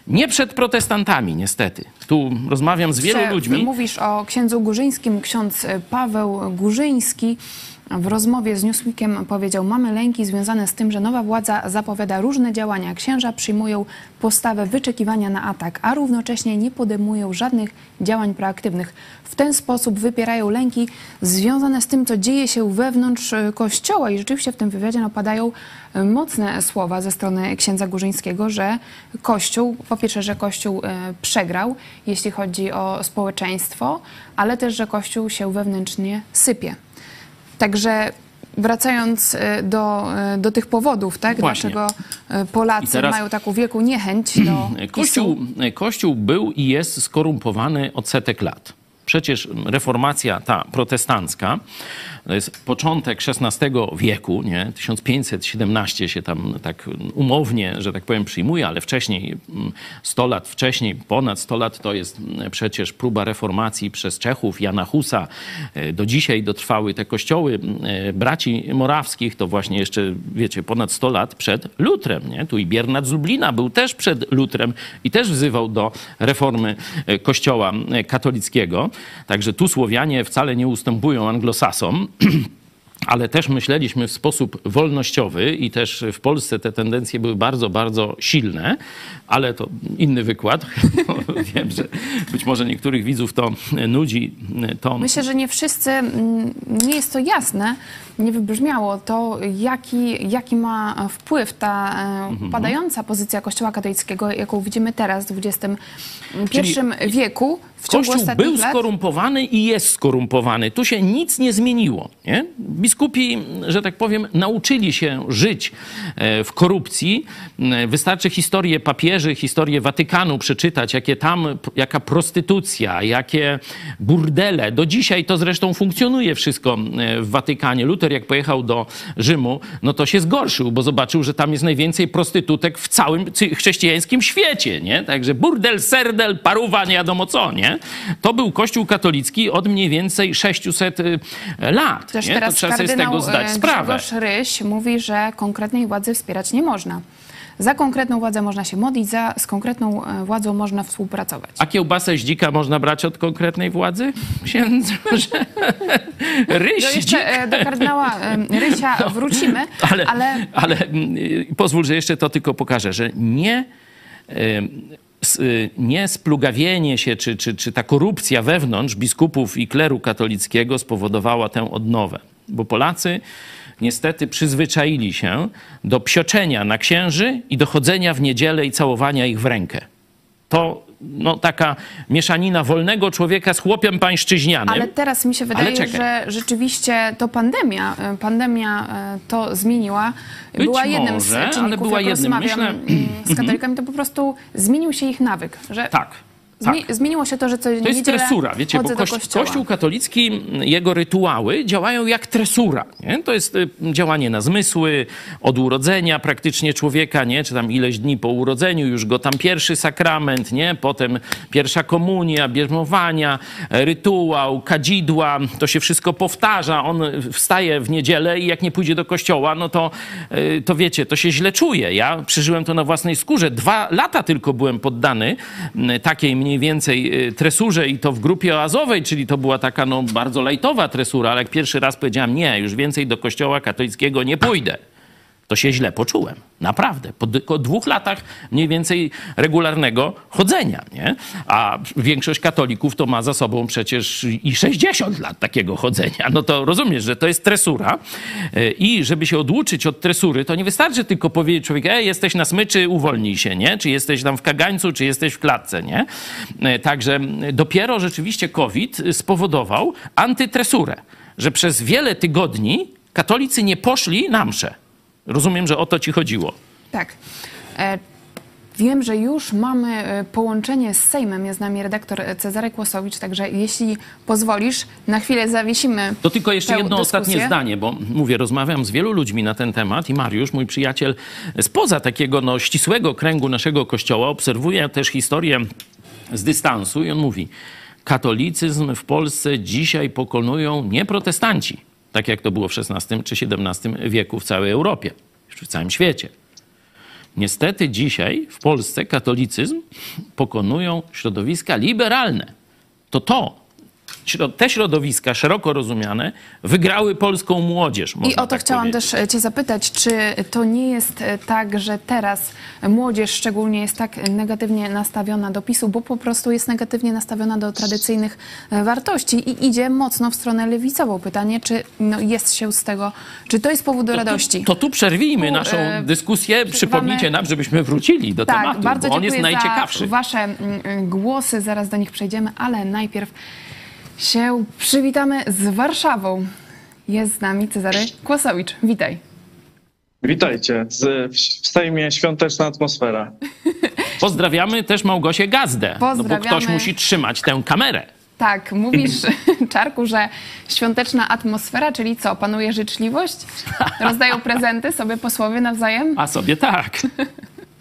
Nie przed protestantami, niestety. Tu rozmawiam z wielu Jeszcze ludźmi. Mówisz o księdzu Górzyńskim. Ksiądz Paweł Górzyński w rozmowie z Newsweekiem powiedział: Mamy lęki związane z tym, że nowa władza zapowiada różne działania. Księża przyjmują postawę wyczekiwania na atak, a równocześnie nie podejmują żadnych działań proaktywnych. W ten sposób wypierają lęki związane z tym, co dzieje się wewnątrz e, kościoła. I rzeczywiście w tym wywiadzie no, padają e, mocne słowa ze strony księdza Górzyńskiego, że Kościół, po pierwsze, że Kościół e, przegrał, jeśli chodzi o społeczeństwo, ale też, że Kościół się wewnętrznie sypie. Także wracając e, do, e, do tych powodów, tak? Właśnie. Dlaczego e, Polacy teraz- mają taką wielką niechęć do Kościół, PiSu. Kościół był i jest skorumpowany od setek lat. Przecież reformacja ta protestancka, to jest początek XVI wieku, nie? 1517 się tam tak umownie, że tak powiem, przyjmuje, ale wcześniej, mm, 100 lat wcześniej, ponad 100 lat to jest mm, przecież próba reformacji przez Czechów, Jana Husa. E, Do dzisiaj dotrwały te kościoły e, braci morawskich, to właśnie jeszcze, wiecie, ponad 100 lat przed Lutrem, nie? Tu i Biernat z Lublina był też przed Lutrem i też wzywał do reformy e, kościoła katolickiego. Także tu Słowianie wcale nie ustępują anglosasom. Ale też myśleliśmy w sposób wolnościowy i też w Polsce te tendencje były bardzo, bardzo silne, ale to inny wykład. Wiem, że być może niektórych widzów to nudzi. To Myślę, że nie wszyscy, mm, nie jest to jasne, nie wybrzmiało to, jaki, jaki ma wpływ ta e, Mhm. padająca pozycja Kościoła katolickiego, jaką widzimy teraz w XXI wieku. W ciągu Kościół był lat. skorumpowany i jest skorumpowany. Tu się nic nie zmieniło. Nie? Biskupi, że tak powiem, nauczyli się żyć e, w korupcji. E, Wystarczy historię papieży, historię Watykanu przeczytać, jakie tam, jaka prostytucja, jakie burdele. Do dzisiaj to zresztą funkcjonuje wszystko e, w Watykanie. Luther jak pojechał do Rzymu, no to się zgorszył, bo zobaczył, że tam jest najwięcej prostytutek w całym chrześcijańskim świecie, nie? Także burdel, serdel, paruwa, nie wiadomo co, nie? To był kościół katolicki od mniej więcej 600 y, lat, Też nie? teraz To trzeba sobie z tego zdać e, sprawę. Grzegorz Ryś mówi, że konkretnej władzy wspierać nie można. Za konkretną władzę można się modlić, za, z konkretną e, władzą można współpracować. A kiełbasę z dzika można brać od konkretnej władzy? Że... Ryś No jeszcze e, do kardynała Rysia wrócimy, ale, ale ale, mm, pozwól, że jeszcze to tylko pokażę, że nie, y, s- y, nie splugawienie się, czy, czy, czy ta korupcja wewnątrz biskupów i kleru katolickiego spowodowała tę odnowę. Bo Polacy niestety przyzwyczaili się do psioczenia na księży i do chodzenia w niedzielę i całowania ich w rękę. To no, taka mieszanina wolnego człowieka z chłopiem pańszczyźnianym. Ale teraz mi się wydaje, że rzeczywiście to pandemia, e, pandemia e, to zmieniła. Być była jednym z może, ale czynników, była jak jednym. rozmawiam Myślę- mm, z katolikami, to po prostu zmienił się ich nawyk. Że Tak. Tak. Zmi- zmieniło się to, że co To jest tresura, wiecie, bo kości- kościoła. Kościół katolicki, jego rytuały działają jak tresura. Nie? To jest y, działanie na zmysły, od urodzenia praktycznie człowieka, nie? czy tam ileś dni po urodzeniu, już go tam pierwszy sakrament, nie? potem pierwsza komunia, bierzmowania, rytuał, kadzidła, to się wszystko powtarza. On wstaje w niedzielę i jak nie pójdzie do kościoła, no to, y, to wiecie, to się źle czuje. Ja przeżyłem to na własnej skórze. Dwa lata tylko byłem poddany y, takiej mniej więcej y, tresurze i to w grupie oazowej, czyli to była taka no, bardzo lajtowa tresura, ale jak pierwszy raz powiedziałem nie, już więcej do kościoła katolickiego nie pójdę, to się źle poczułem. Naprawdę. Po tylko dwóch latach mniej więcej regularnego chodzenia, nie? A większość katolików to ma za sobą przecież i 60 lat takiego chodzenia. No to rozumiesz, że to jest tresura. Y, I żeby się oduczyć od tresury, to nie wystarczy tylko powiedzieć człowiekowi, ej, jesteś na smyczy, uwolnij się, nie? Czy jesteś tam w kagańcu, czy jesteś w klatce, nie? Y, Także dopiero rzeczywiście COVID spowodował antytresurę, że przez wiele tygodni katolicy nie poszli na mszę. Rozumiem, że o to ci chodziło. Tak. E, Wiem, że już mamy e, połączenie z Sejmem. Jest z nami redaktor Cezary Kłosowicz, także jeśli pozwolisz, na chwilę zawiesimy. To tylko jeszcze jedno dyskusję. ostatnie zdanie, bo mówię, rozmawiam z wielu ludźmi na ten temat i Mariusz, mój przyjaciel, spoza takiego no, ścisłego kręgu naszego kościoła, obserwuje też historię z dystansu i on mówi, katolicyzm w Polsce dzisiaj pokonują nie protestanci, tak jak to było w XVI czy XVII wieku w całej Europie, w całym świecie. Niestety dzisiaj w Polsce katolicyzm pokonują środowiska liberalne. To to, te środowiska szeroko rozumiane wygrały polską młodzież. I o to tak chciałam powiedzieć. też e, Cię zapytać, czy to nie jest e, tak, że teraz młodzież szczególnie jest tak negatywnie nastawiona do PiSu, bo po prostu jest negatywnie nastawiona do tradycyjnych e, wartości i idzie mocno w stronę lewicową. Pytanie, czy no, jest się z tego, czy to jest powód do radości? To tu przerwijmy Tu, naszą dyskusję. Przypomnijcie nam, żebyśmy wrócili do tak, tematu, bardzo bo on jest najciekawszy. za Wasze mm, głosy, zaraz do nich przejdziemy, ale najpierw się przywitamy z Warszawą. Jest z nami Cezary Kłosowicz. Witaj. Witajcie. Z, w Sejmie świąteczna atmosfera. Pozdrawiamy też Małgosię Gazdę, no bo ktoś musi trzymać tę kamerę. Tak, mówisz, Czarku, że świąteczna atmosfera, czyli co, panuje życzliwość? Rozdają prezenty sobie posłowie nawzajem? A sobie tak.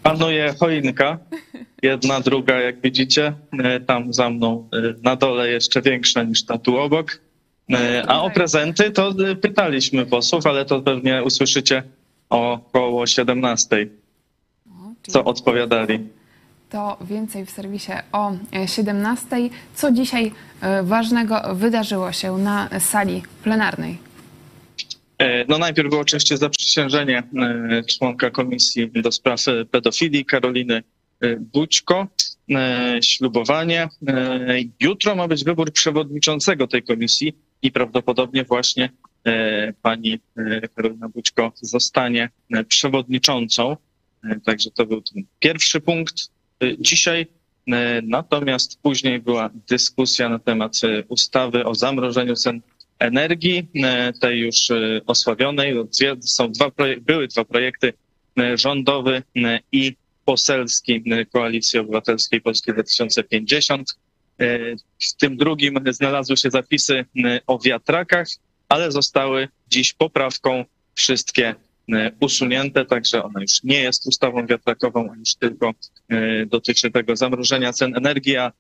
Panuje choinka. Jedna, druga, jak widzicie. E, Tam za mną e, na dole jeszcze większa niż ta tu obok. E, A o prezenty to pytaliśmy posłów, ale to pewnie usłyszycie około 17, co odpowiadali. To więcej w serwisie o e, 17. Co dzisiaj ważnego wydarzyło się na sali plenarnej? E, No najpierw było oczywiście zaprzysiężenie e, członka Komisji do Spraw Pedofilii Karoliny e, Bućko, ślubowanie. Jutro ma być wybór przewodniczącego tej komisji i prawdopodobnie właśnie pani Karolina Bućko zostanie przewodniczącą. Także to był ten pierwszy punkt dzisiaj. Natomiast później była dyskusja na temat ustawy o zamrożeniu cen energii, e, tej już e, osławionej. Są dwa były dwa projekty, e, rządowy i poselski Koalicji Obywatelskiej Polski 2050. E, W tym drugim znalazły się zapisy o wiatrakach, ale zostały dziś poprawką wszystkie usunięte, także ona już nie jest ustawą wiatrakową, a już tylko dotyczy tego zamrożenia cen energii, a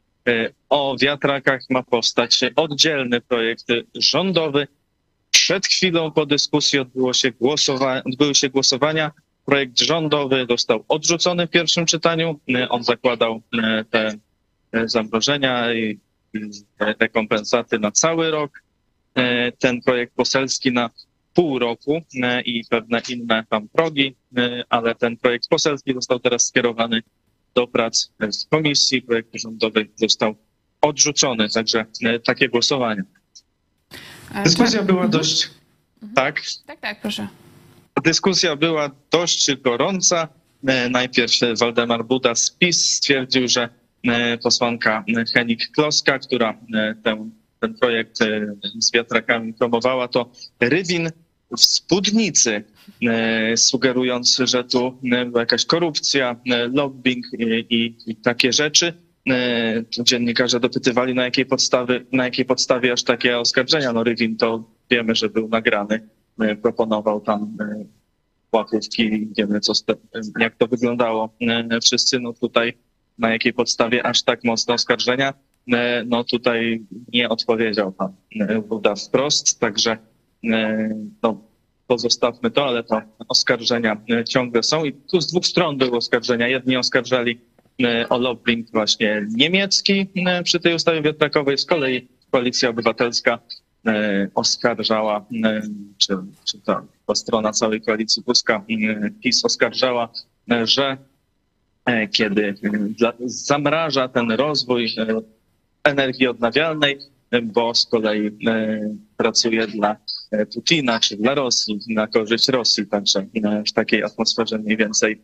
o wiatrakach ma powstać oddzielny projekt rządowy. Przed chwilą po dyskusji odbyło się głosowa- odbyły się głosowania. Projekt rządowy został odrzucony w pierwszym czytaniu. E, On zakładał e, te e, zamrożenia i rekompensaty na cały rok. E, Ten projekt poselski na pół roku e, i pewne inne tam progi, e, ale ten projekt poselski został teraz skierowany do prac w komisji. Projekt rządowy został odrzucony, także e, takie głosowanie. Dyskusja Czarku- była Mhm. dość, tak, Tak, tak, proszę. dyskusja była dość gorąca. E, Najpierw Waldemar Buda z PiS stwierdził, że e, posłanka Henik Kloska, która ten, ten projekt z wiatrakami promowała, to rywin w spódnicy, sugerując, że tu e, była jakaś korupcja, e, lobbying i, i, takie rzeczy. E, Dziennikarze dopytywali, na jakiej, podstawie, na jakiej podstawie aż takie oskarżenia. No Rywin to wiemy, że był nagrany, e, proponował tam e, łapówki, wiemy co, jak to wyglądało. E, Wszyscy no tutaj na jakiej podstawie aż tak mocne oskarżenia, e, no tutaj nie odpowiedział pan e, Buda wprost, także e, no, pozostawmy to, ale to oskarżenia e, ciągle są i tu z dwóch stron były oskarżenia. Jedni oskarżali e, o lobbying właśnie niemiecki e, przy tej ustawie wiatrakowej, z kolei Koalicja Obywatelska oskarżała, czy, czy ta, ta strona całej koalicji Puska, PiS oskarżała, że kiedy dla, zamraża ten rozwój energii odnawialnej, bo z kolei pracuje dla Putina czy dla Rosji, na korzyść Rosji, także e, w takiej atmosferze mniej więcej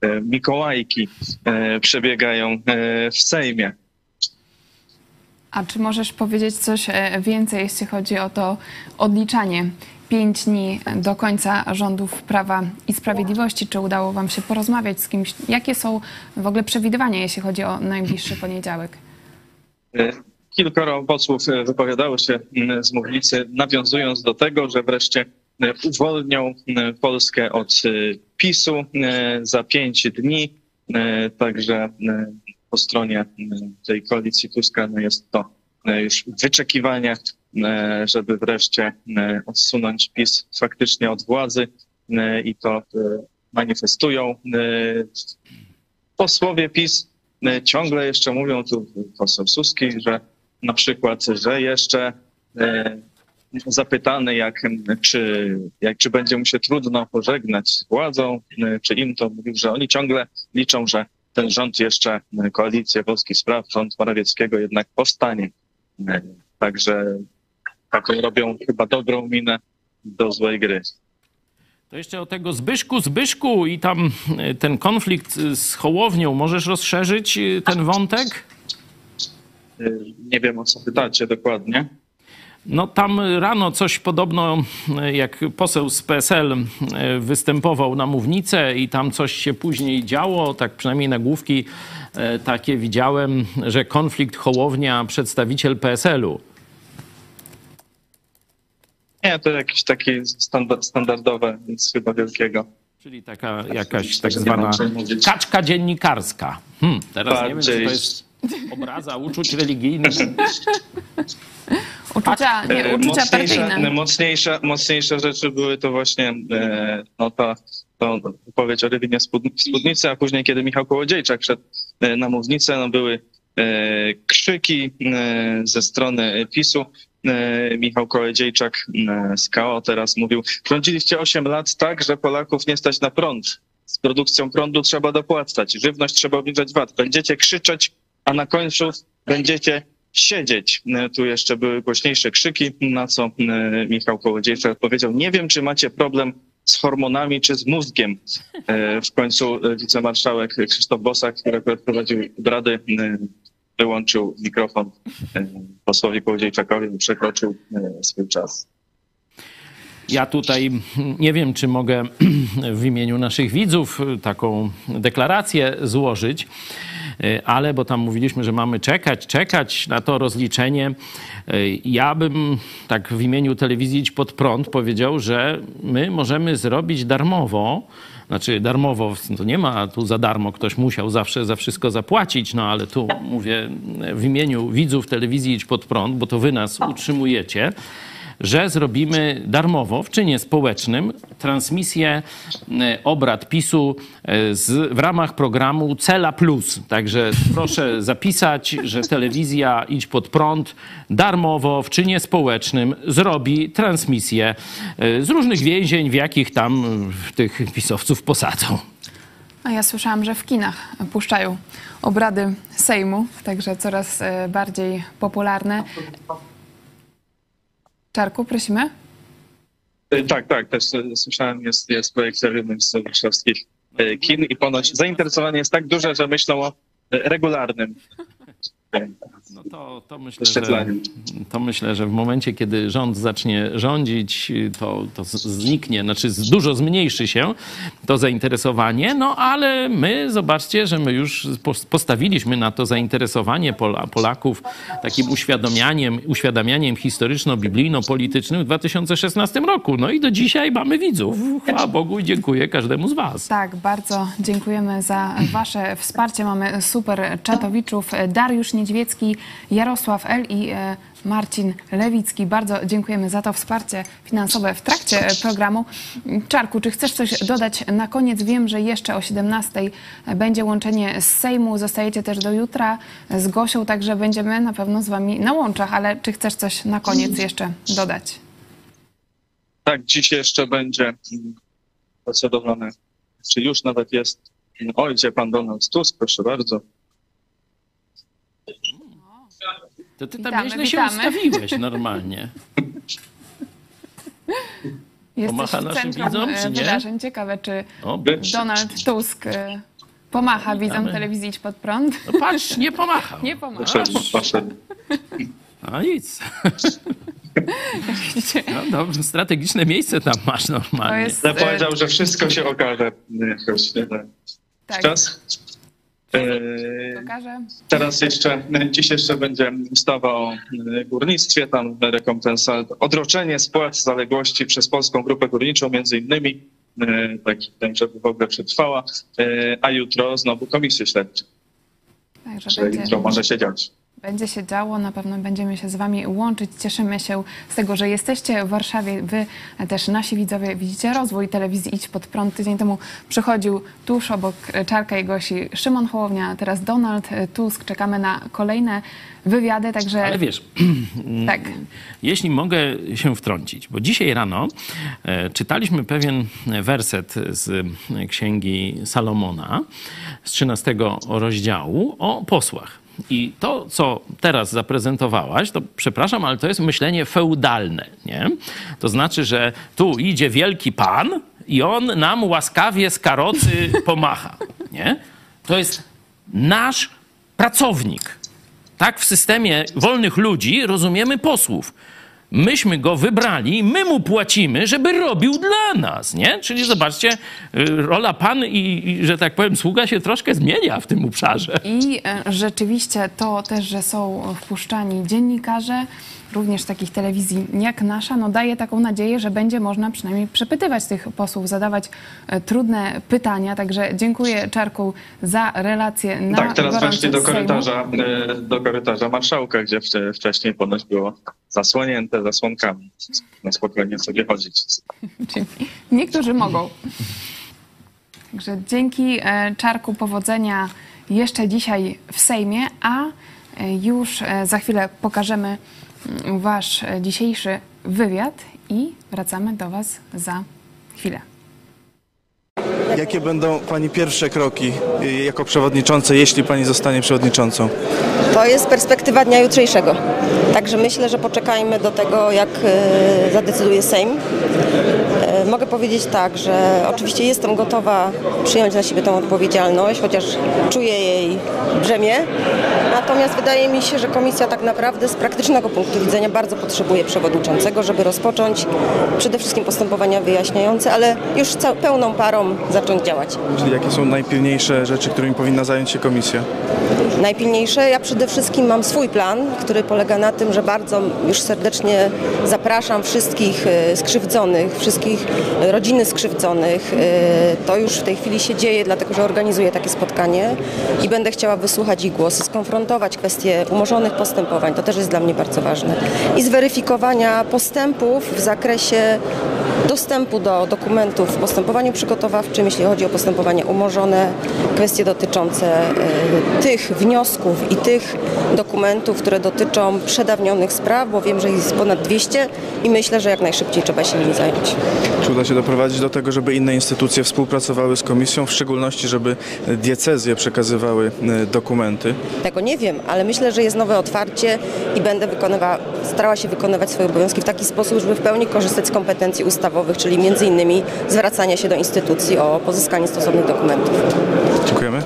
e, Mikołajki e, przebiegają e, w Sejmie. A czy możesz powiedzieć coś e, więcej, jeśli chodzi o to odliczanie? Pięć dni do końca rządów Prawa i Sprawiedliwości. Czy udało Wam się porozmawiać z kimś? Jakie są w ogóle przewidywania, jeśli chodzi o najbliższy poniedziałek? Kilkoro posłów e, wypowiadało się m, z mównicy, nawiązując do tego, że wreszcie e, uwolnią m, Polskę od e, PiSu za pięć dni. Także po stronie m, tej koalicji Tuska no jest to już wyczekiwanie żeby wreszcie odsunąć PiS faktycznie od władzy i to manifestują. Posłowie PiS ciągle jeszcze mówią, tu poseł Suski, że na przykład, że jeszcze e, zapytany, jak, czy, jak, czy będzie mu się trudno pożegnać z władzą, e, czy im to mówił, że oni ciągle liczą, że ten rząd jeszcze, e, koalicję polskich spraw, rząd Morawieckiego jednak powstanie. Także taką robią chyba dobrą minę do złej gry. To jeszcze o tego Zbyszku, Zbyszku i tam ten konflikt z Hołownią. Możesz rozszerzyć ten wątek? Nie wiem o co pytacie dokładnie. No tam rano coś podobno, jak poseł z PSL e, występował na mównicę i tam coś się później działo, tak przynajmniej nagłówki e, takie widziałem, że konflikt Hołownia, przedstawiciel PSL-u. Nie, to jakieś takie standard, standardowe, nic chyba wielkiego. Czyli taka jakaś tak zwana kaczka dziennikarska. Hmm, teraz nie wiem, czy Bardziej. to jest obraza uczuć religijnych. Uczucia, nie, E, uczucia mocniejsze, partyjne. mocniejsze, mocniejsze rzeczy były to właśnie e, no ta, ta wypowiedź o Rywinie spódn- spódnicy, a później, kiedy Michał Kołodziejczak szedł e, na mównicę, no były e, krzyki e, ze strony PiSu. E, Michał Kołodziejczak e, z KO teraz mówił, rządziliście 8 lat tak, że Polaków nie stać na prąd. Z produkcją prądu trzeba dopłacać, żywność trzeba obniżać VAT. Będziecie krzyczeć, a na końcu będziecie siedzieć. E, Tu jeszcze były głośniejsze krzyki, na co e, Michał Kołodziejczak powiedział, nie wiem, czy macie problem z hormonami czy z mózgiem. E, W końcu wicemarszałek Krzysztof Bosak, który prowadził obrady, wyłączył mikrofon posłowi Kołodziejczakowi i przekroczył swój czas. Ja tutaj nie wiem, czy mogę w imieniu naszych widzów taką deklarację złożyć, ale bo tam mówiliśmy, że mamy czekać, czekać na to rozliczenie. Ja bym tak w imieniu telewizji Idź Pod Prąd powiedział, że my możemy zrobić darmowo, znaczy darmowo, to nie ma tu za darmo, ktoś musiał zawsze za wszystko zapłacić, no ale tu mówię w imieniu widzów telewizji Idź Pod Prąd, bo to wy nas utrzymujecie że zrobimy darmowo w czynie społecznym transmisję e, obrad PiSu e, z, w ramach programu Cela Plus. Także proszę zapisać, że telewizja Idź Pod Prąd darmowo w czynie społecznym zrobi transmisję e, z różnych więzień, w jakich tam tych pisowców posadzą. A ja słyszałam, że w kinach puszczają obrady Sejmu, także coraz bardziej popularne. Czarku, prosimy. E, Tak, tak, też słyszałem, jest, jest projekt w jednym z warszawskich e, kin i ponoć zainteresowanie jest tak duże, że myślą o e, regularnym No to, to, myślę, że, to myślę, że w momencie, kiedy rząd zacznie rządzić, to, to zniknie, znaczy dużo zmniejszy się to zainteresowanie, no ale my, zobaczcie, że my już pos- postawiliśmy na to zainteresowanie Pola, Polaków takim uświadamianiem, uświadamianiem historyczno-biblijno-politycznym w 2016 roku. No i do dzisiaj mamy widzów. Chwała Bogu i dziękuję każdemu z was. Tak, bardzo dziękujemy za Wasze wsparcie. Mamy super czatowiczów. Dariusz Niedźwiecki, Jarosław L. i e, Marcin Lewicki. Bardzo dziękujemy za to wsparcie finansowe w trakcie e, programu. Czarku, czy chcesz coś dodać na koniec? Wiem, że jeszcze o 17 będzie łączenie z Sejmu. Zostajecie też do jutra z Gosią, także będziemy na pewno z Wami na łączach, ale czy chcesz coś na koniec jeszcze dodać? Tak, dziś jeszcze będzie mm, procedowane, czy już nawet jest, mm, ojdzie pan Donald Tusk, proszę bardzo. To ty tam Witamy, nieźle witamy. się ustawiłeś normalnie. Jesteś Pomacha naszym widzom, e, czy nie? wydarzeń. Ciekawe, czy O, Donald Tusk e, pomacha widzom telewizji Idź Pod Prąd. no patrz, nie pomachał. Nie pomacha. Poszedł. A nic. No dobrze, strategiczne miejsce tam masz normalnie. jest... Ja e, powiedział, że wszystko się okaże jakoś tak, czas. E, pokażę. Teraz jeszcze, dziś jeszcze będzie ustawa o e, górnictwie, tam rekompensat, odroczenie spłat zaległości przez Polską Grupę Górniczą między innymi, e, tak, tak żeby w ogóle przetrwała, e, a jutro znowu komisje śledcze, Także jutro może się dziać. Będzie się działo, na pewno będziemy się z Wami łączyć. Cieszymy się z tego, że jesteście w Warszawie. Wy też, nasi widzowie, widzicie rozwój telewizji Idź Pod Prąd. Tydzień temu przychodził tuż obok Czarka i Gosi Szymon Hołownia, teraz Donald Tusk. Czekamy na kolejne wywiady, także... Ale wiesz, Tak. jeśli mogę się wtrącić, bo dzisiaj rano e, czytaliśmy pewien werset z księgi Salomona z 13 rozdziału o posłach. I to, co teraz zaprezentowałaś, to przepraszam, ale to jest myślenie feudalne, nie? To znaczy, że tu idzie wielki pan i on nam łaskawie z karocy pomacha, nie? To jest nasz pracownik. Tak w systemie wolnych ludzi rozumiemy posłów. Myśmy go wybrali, my mu płacimy, żeby robił dla nas, nie? Czyli zobaczcie, y, rola pan i, i że tak powiem, sługa się troszkę zmienia w tym obszarze. I e, rzeczywiście to też, że są wpuszczani dziennikarze, również takich telewizji jak nasza, no daje taką nadzieję, że będzie można przynajmniej przepytywać tych posłów, zadawać e, trudne pytania. Także dziękuję Czarku za relację na tak, teraz weszli do Sejmu. korytarza, e, do korytarza marszałka, gdzie wcze- wcześniej ponoć było zasłonięte zasłonkami. Na spokojnie sobie chodzić. Niektórzy mogą. Także dzięki e, Czarku powodzenia jeszcze dzisiaj w Sejmie, a już za chwilę pokażemy wasz dzisiejszy wywiad i wracamy do was za chwilę. Jakie będą Pani pierwsze kroki y, jako przewodniczącej, jeśli Pani zostanie przewodniczącą? To jest perspektywa dnia jutrzejszego. Także myślę, że poczekajmy do tego, jak e, zadecyduje Sejm. E, Mogę powiedzieć tak, że oczywiście jestem gotowa przyjąć na siebie tę odpowiedzialność, chociaż czuję jej brzemię. Natomiast wydaje mi się, że komisja tak naprawdę z praktycznego punktu widzenia bardzo potrzebuje przewodniczącego, żeby rozpocząć przede wszystkim postępowania wyjaśniające, ale już pełną parą zacząć działać. Czyli jakie są najpilniejsze rzeczy, którymi powinna zająć się komisja? najpilniejsze. Ja przede wszystkim mam swój plan, który polega na tym, że bardzo już serdecznie zapraszam wszystkich e, skrzywdzonych, wszystkich e, rodziny skrzywdzonych. E, To już w tej chwili się dzieje, dlatego że organizuję takie spotkanie i będę chciała wysłuchać ich głosy, skonfrontować kwestie umorzonych postępowań, to też jest dla mnie bardzo ważne, i zweryfikowania postępów w zakresie dostępu do dokumentów w postępowaniu przygotowawczym, jeśli chodzi o postępowanie umorzone, kwestie dotyczące e, tych wniosków i tych dokumentów, które dotyczą przedawnionych spraw, bo wiem, że jest ponad 200 i myślę, że jak najszybciej trzeba się nimi zająć. Czy uda się doprowadzić do tego, żeby inne instytucje współpracowały z komisją, w szczególności, żeby diecezje przekazywały y, dokumenty? Tego nie wiem, ale myślę, że jest nowe otwarcie i będę wykonywała, starała się wykonywać swoje obowiązki w taki sposób, żeby w pełni korzystać z kompetencji ustawowych, czyli między innymi zwracania się do instytucji o pozyskanie stosownych dokumentów. Dziękujemy.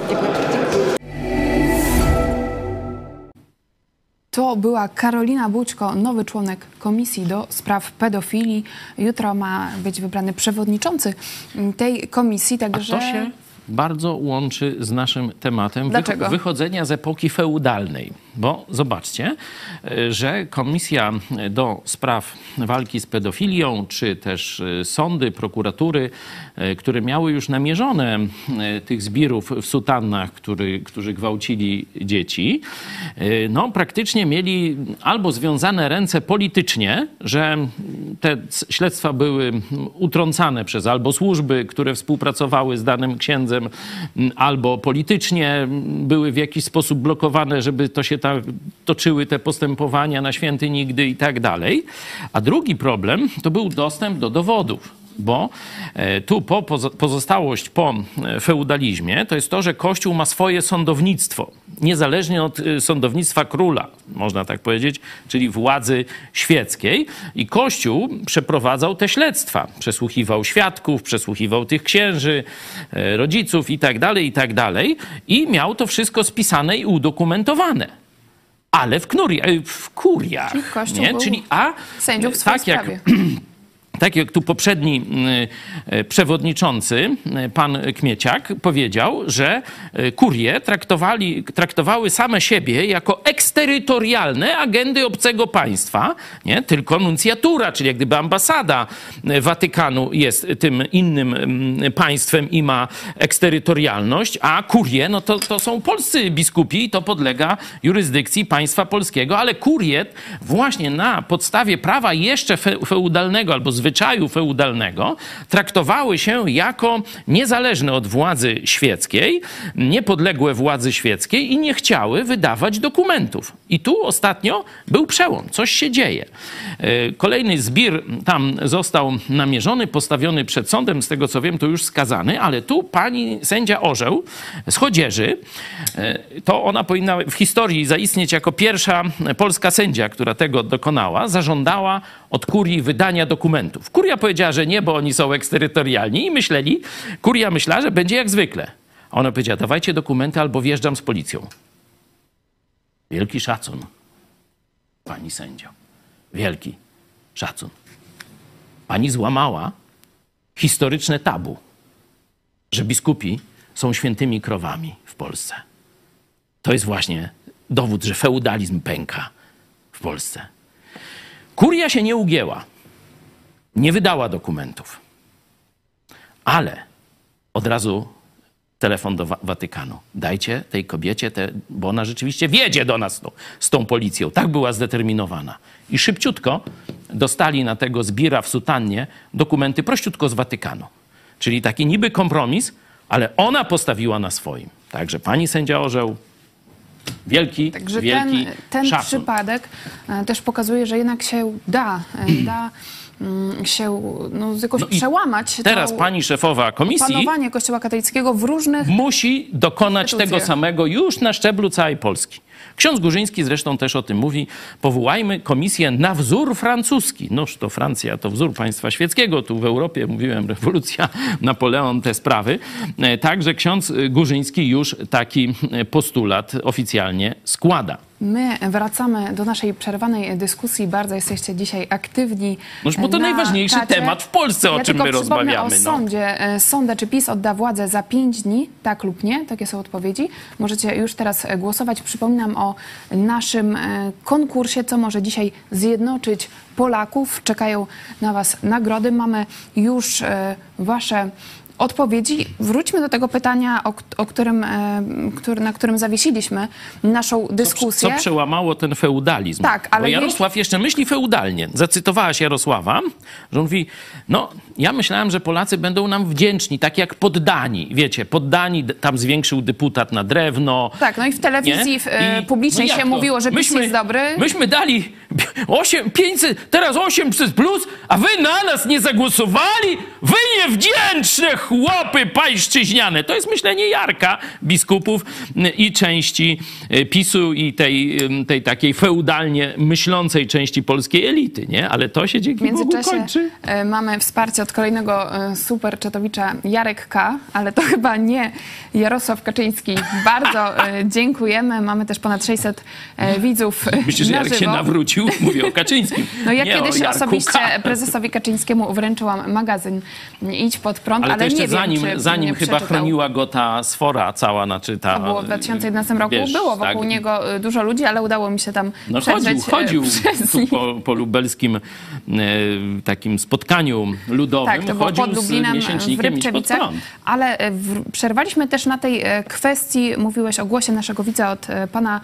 To była Karolina Bućko, nowy członek Komisji do Spraw Pedofilii. Jutro ma być wybrany przewodniczący tej komisji, A także... to się bardzo łączy z naszym tematem Dlaczego? wycho- wychodzenia z epoki feudalnej. Bo zobaczcie, y, że Komisja do Spraw Walki z Pedofilią, czy też y, sądy, prokuratury, y, które miały już namierzone tych zbirów w sutannach, który, którzy gwałcili dzieci, no praktycznie mieli albo związane ręce politycznie, że te śledztwa były utrącane przez albo służby, które współpracowały z danym księdzem, albo politycznie były w jakiś sposób blokowane, żeby to się tak toczyły te postępowania na święty nigdy i tak dalej. A drugi problem to był dostęp do dowodów. Bo e, tu po, pozo- pozostałość po e, feudalizmie to jest to, że Kościół ma swoje sądownictwo, niezależnie od e, sądownictwa króla, można tak powiedzieć, czyli władzy świeckiej. I Kościół przeprowadzał te śledztwa. Przesłuchiwał świadków, przesłuchiwał tych księży, e, rodziców i tak dalej, i tak dalej. I miał to wszystko spisane i udokumentowane. Ale w, knuri, e, w kuriach. Czyli nie? Czyli a swojej tak jak sprawie. tak jak tu poprzedni y, y, przewodniczący, y, pan Kmieciak, powiedział, że y, kurie traktowali, traktowały same siebie jako eksterytorialne agendy obcego państwa, nie? tylko nuncjatura, czyli jak gdyby ambasada Watykanu jest tym innym mm, państwem i ma eksterytorialność, a kurie, no to, to są polscy biskupi i to podlega jurysdykcji państwa polskiego, ale kurie właśnie na podstawie prawa jeszcze fe- feudalnego albo zwyczaju feudalnego traktowały się jako niezależne od władzy świeckiej, niepodległe władzy świeckiej i nie chciały wydawać dokumentów. I tu ostatnio był przełom, coś się dzieje. E, Kolejny zbir tam został namierzony, postawiony przed sądem, z tego co wiem, to już skazany, ale tu pani sędzia Orzeł z Chodzieży, e, to ona powinna w historii zaistnieć jako pierwsza polska sędzia, która tego dokonała, zażądała od kurii wydania Kuria powiedziała, że nie, bo oni są eksterytorialni i myśleli, kuria myślała, że będzie jak zwykle. A ona powiedziała, dawajcie dokumenty albo wjeżdżam z policją. Wielki szacun, pani sędzio. Wielki szacun. Pani złamała historyczne tabu, że biskupi są świętymi krowami w Polsce. To jest właśnie dowód, że feudalizm pęka w Polsce. Kuria się nie ugięła, nie wydała dokumentów, ale od razu telefon do Wa- Watykanu. Dajcie tej kobiecie, te, bo ona rzeczywiście wiedzie do nas z tą policją. Tak była zdeterminowana. I szybciutko dostali na tego zbira w sutannie dokumenty prościutko z Watykanu. Czyli taki niby kompromis, ale ona postawiła na swoim. Także pani sędzia Orzeł, wielki, Także wielki ten, ten szacun. przypadek e, też pokazuje, że jednak się da, e, da się no, jakoś No przełamać Teraz to pani szefowa komisji panowanie Kościoła katolickiego w różnych... musi dokonać tego samego już na szczeblu całej Polski. Ksiądz Górzyński zresztą też o tym mówi. Powołajmy komisję na wzór francuski. Noż to Francja to wzór państwa świeckiego. Tu w Europie, mówiłem, rewolucja, Napoleon, te sprawy. E, Także ksiądz Górzyński już taki e, postulat oficjalnie składa. My wracamy do naszej przerwanej dyskusji. Bardzo jesteście dzisiaj aktywni. Noż bo to na najważniejszy czacie. temat w Polsce, o ja czym my rozmawiamy, o no. sądzie. E, czy PiS odda władzę za pięć dni, tak lub nie? Takie są odpowiedzi. Możecie już teraz e, głosować. Przypominam o naszym e, konkursie, co może dzisiaj zjednoczyć Polaków. Czekają na Was nagrody. Mamy już e, Wasze odpowiedzi. Wróćmy do tego pytania, o, o którym, e, który, na którym zawiesiliśmy naszą dyskusję. Co przełamało ten feudalizm? Tak, ale Bo Jarosław jeszcze myśli feudalnie. Zacytowałaś Jarosława, że on mówi, no ja myślałem, że Polacy będą nam wdzięczni, tak jak poddani. Wiecie, poddani, tam zwiększył deputat na drewno. Tak, no i w telewizji w, e, I- publicznej no się to? mówiło, że PiS Myśmy- jest dobry. Myśmy dali 8, 500, teraz 800 plus, a wy na nas nie zagłosowali? Wy niewdzięczne chłopy pańszczyźniane. To jest myślenie Jarka, biskupów y, i części y, PiSu i tej, y, tej takiej feudalnie myślącej części polskiej elity, nie? Ale to się dzięki W Bogu międzyczasie kończy. e, mamy wsparcie od kolejnego e, super czatowicza Jarek K., ale to chyba nie Jarosław Kaczyński. Bardzo dziękujemy. Mamy też ponad 600 e, widzów Myślę, że na Jarek się żywo. nawrócił. Mówię o Kaczyńskim. No ja nie kiedyś osobiście prezesowi Kaczyńskiemu wręczyłam magazyn Idź pod prąd, Ale, ale, jeszcze nie zanim, wiem, zanim chyba przeczytał. chroniła go ta sfora cała, znaczy ta... To było w 2011 roku. wiesz, było wokół tak. niego e, dużo ludzi, ale udało mi się tam No chodził, e, chodził tu po, po lubelskim takim spotkaniu ludowym. Tak, to było chodził pod Lublinem w Rybczewicach, ale w, przerwaliśmy też na tej kwestii, mówiłeś o głosie naszego widza od pana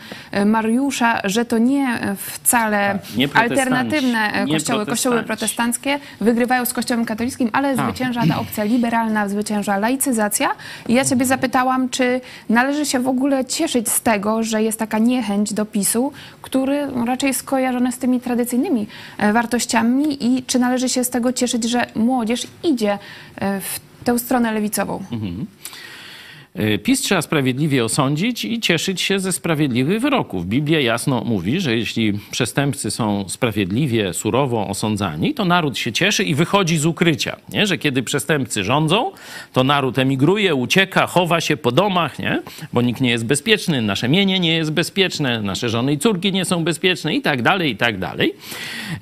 Mariusza, że to nie wcale Tak, nie alternatywne kościoły, kościoły protestanckie wygrywają z kościołem katolickim, ale Tak. zwycięża ta opcja liberalna, zwycięża laicyzacja. I ja ciebie zapytałam, czy należy się w ogóle cieszyć z tego, że jest taka niechęć do PiSu, który raczej jest skojarzony z tymi tradycyjnymi e, wartościami i czy należy się z tego cieszyć, że młodzież idzie e, w tę stronę lewicową? Y, PiS trzeba sprawiedliwie osądzić i cieszyć się ze sprawiedliwych wyroków. Biblia jasno mówi, że jeśli przestępcy są sprawiedliwie, surowo osądzani, to naród się cieszy i wychodzi z ukrycia. Nie? Że kiedy przestępcy rządzą, to naród emigruje, ucieka, chowa się po domach, nie? bo nikt nie jest bezpieczny, nasze mienie nie jest bezpieczne, nasze żony i córki nie są bezpieczne i tak dalej, i tak dalej.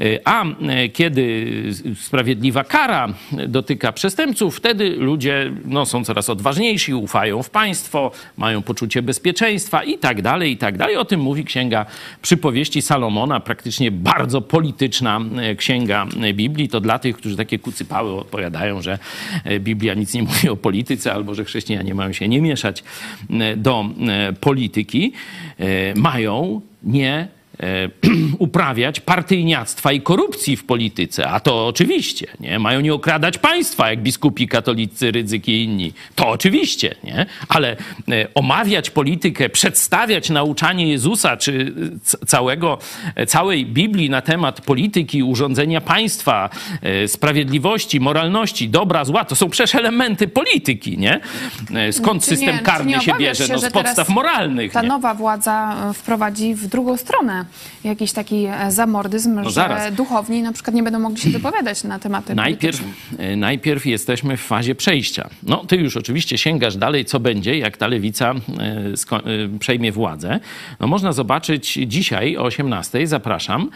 Y, A y, kiedy sprawiedliwa kara dotyka przestępców, wtedy ludzie no, są coraz odważniejsi, ufają w państwo, mają poczucie bezpieczeństwa i tak dalej, i tak dalej. O tym mówi księga przypowieści Salomona, praktycznie bardzo polityczna e, księga Biblii. To dla tych, którzy takie kucypały odpowiadają, że e, Biblia nic nie mówi o polityce albo że chrześcijanie mają się nie mieszać e, do polityki, mają nie e, uprawiać partyjniactwa i korupcji w polityce, a to oczywiście, nie? Mają nie okradać państwa, jak biskupi katolicy, ryzyki i inni. To oczywiście, nie? Ale e, omawiać politykę, przedstawiać nauczanie Jezusa, czy c- całego, e, całej Biblii na temat polityki, urządzenia państwa, e, sprawiedliwości, moralności, dobra, zła, to są przecież elementy polityki, nie? E, Skąd nie- system czy karny nie się bierze? No, że z podstaw moralnych, Ta nie? nowa władza e, wprowadzi w drugą stronę jakiś taki e, zamordyzm, że zaraz. duchowni na przykład nie będą mogli się wypowiadać na tematy Najpierw, polityczne. e, najpierw jesteśmy w fazie przejścia. No, ty już oczywiście sięgasz dalej, co będzie, jak ta lewica e, przejmie władzę. No, można zobaczyć dzisiaj o 18:00, zapraszam,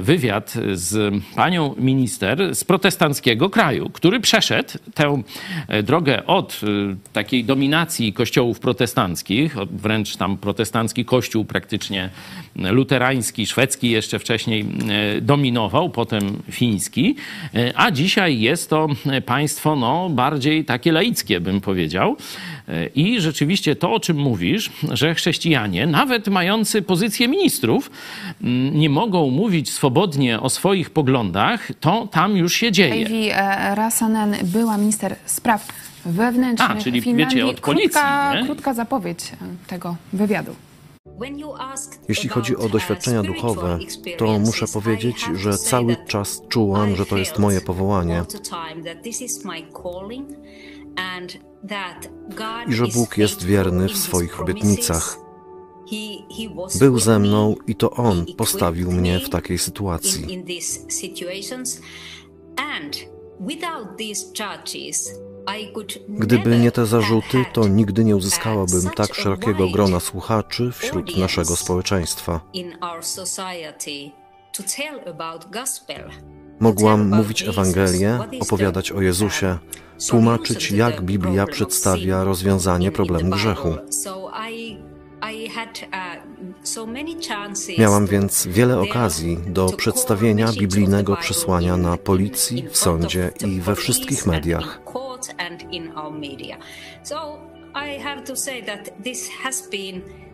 wywiad z panią minister z protestanckiego kraju, który przeszedł tę drogę od takiej dominacji kościołów protestanckich, wręcz tam protestancki kościół praktycznie luterański, szwedzki jeszcze wcześniej e, dominował, potem fiński, e, a dzisiaj jest to państwo no, bardziej takie laickie, bym powiedział. E, I rzeczywiście to, o czym mówisz, że chrześcijanie, nawet mający pozycję ministrów, m, nie mogą mówić swobodnie o swoich poglądach, to tam już się dzieje. Ivy e, Rasanen była minister spraw wewnętrznych A, czyli Finlandii. wiecie, od policji, Krótka, krótka zapowiedź tego wywiadu. Jeśli chodzi o doświadczenia duchowe, to muszę powiedzieć, że cały czas czułam, że to jest moje powołanie i że Bóg jest wierny w swoich obietnicach. Był ze mną i to On postawił mnie w takiej sytuacji. Gdyby nie te zarzuty, to nigdy nie uzyskałabym tak szerokiego grona słuchaczy wśród naszego społeczeństwa. Mogłam mówić Ewangelię, opowiadać o Jezusie, tłumaczyć, jak Biblia przedstawia rozwiązanie problemu grzechu. Miałam więc wiele okazji do przedstawienia biblijnego przesłania na policji, w sądzie i we wszystkich mediach.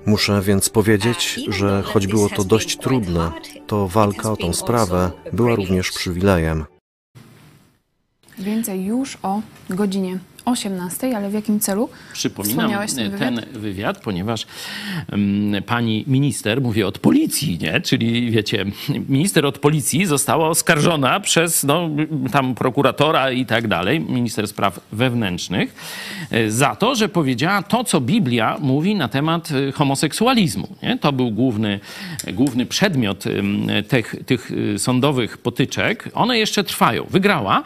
Muszę więc powiedzieć, że choć było to dość trudne, to walka o tą sprawę była również przywilejem. Więcej już o godzinie 18, ale w jakim celu? Przypominam Wspomniałeś ten wywiad? ten wywiad, ponieważ mm, pani minister, mówię od policji, nie? czyli wiecie, minister od policji została oskarżona przez no, tam prokuratora i tak dalej, minister spraw wewnętrznych, e, za to, że powiedziała to, co Biblia mówi na temat e, homoseksualizmu. Nie? To był główny, główny przedmiot tych, tych e, sądowych potyczek. One jeszcze trwają. Wygrała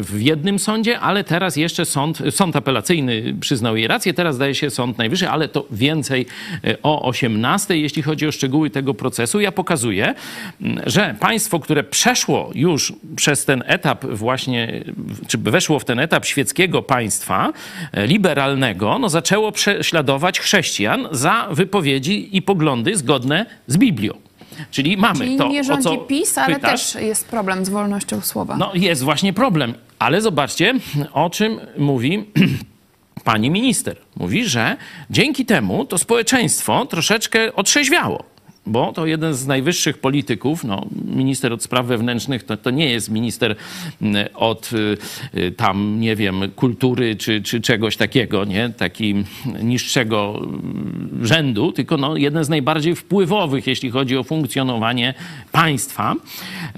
w jednym sądzie, ale teraz jeszcze sąd, sąd apelacyjny przyznał jej rację, teraz daje się Sąd Najwyższy, ale to więcej e, o 18, jeśli chodzi o szczegóły tego procesu. Ja pokazuję, m, że państwo, które przeszło już przez ten etap właśnie, czy weszło w ten etap świeckiego państwa, e, liberalnego, no zaczęło prześladować chrześcijan za wypowiedzi i poglądy zgodne z Biblią. Czyli mamy Czyli to, nie o rządzi co PiS, ale pytasz. też jest problem z wolnością słowa. No jest właśnie problem. Ale zobaczcie, o czym mówi pani minister. Mówi, że dzięki temu to społeczeństwo troszeczkę otrzeźwiało. Bo to jeden z najwyższych polityków, no, minister od spraw wewnętrznych, to, to nie jest minister mm, od y, tam, nie wiem, kultury czy, czy czegoś takiego, nie? Taki niższego mm, rzędu, tylko no, jeden z najbardziej wpływowych, jeśli chodzi o funkcjonowanie państwa.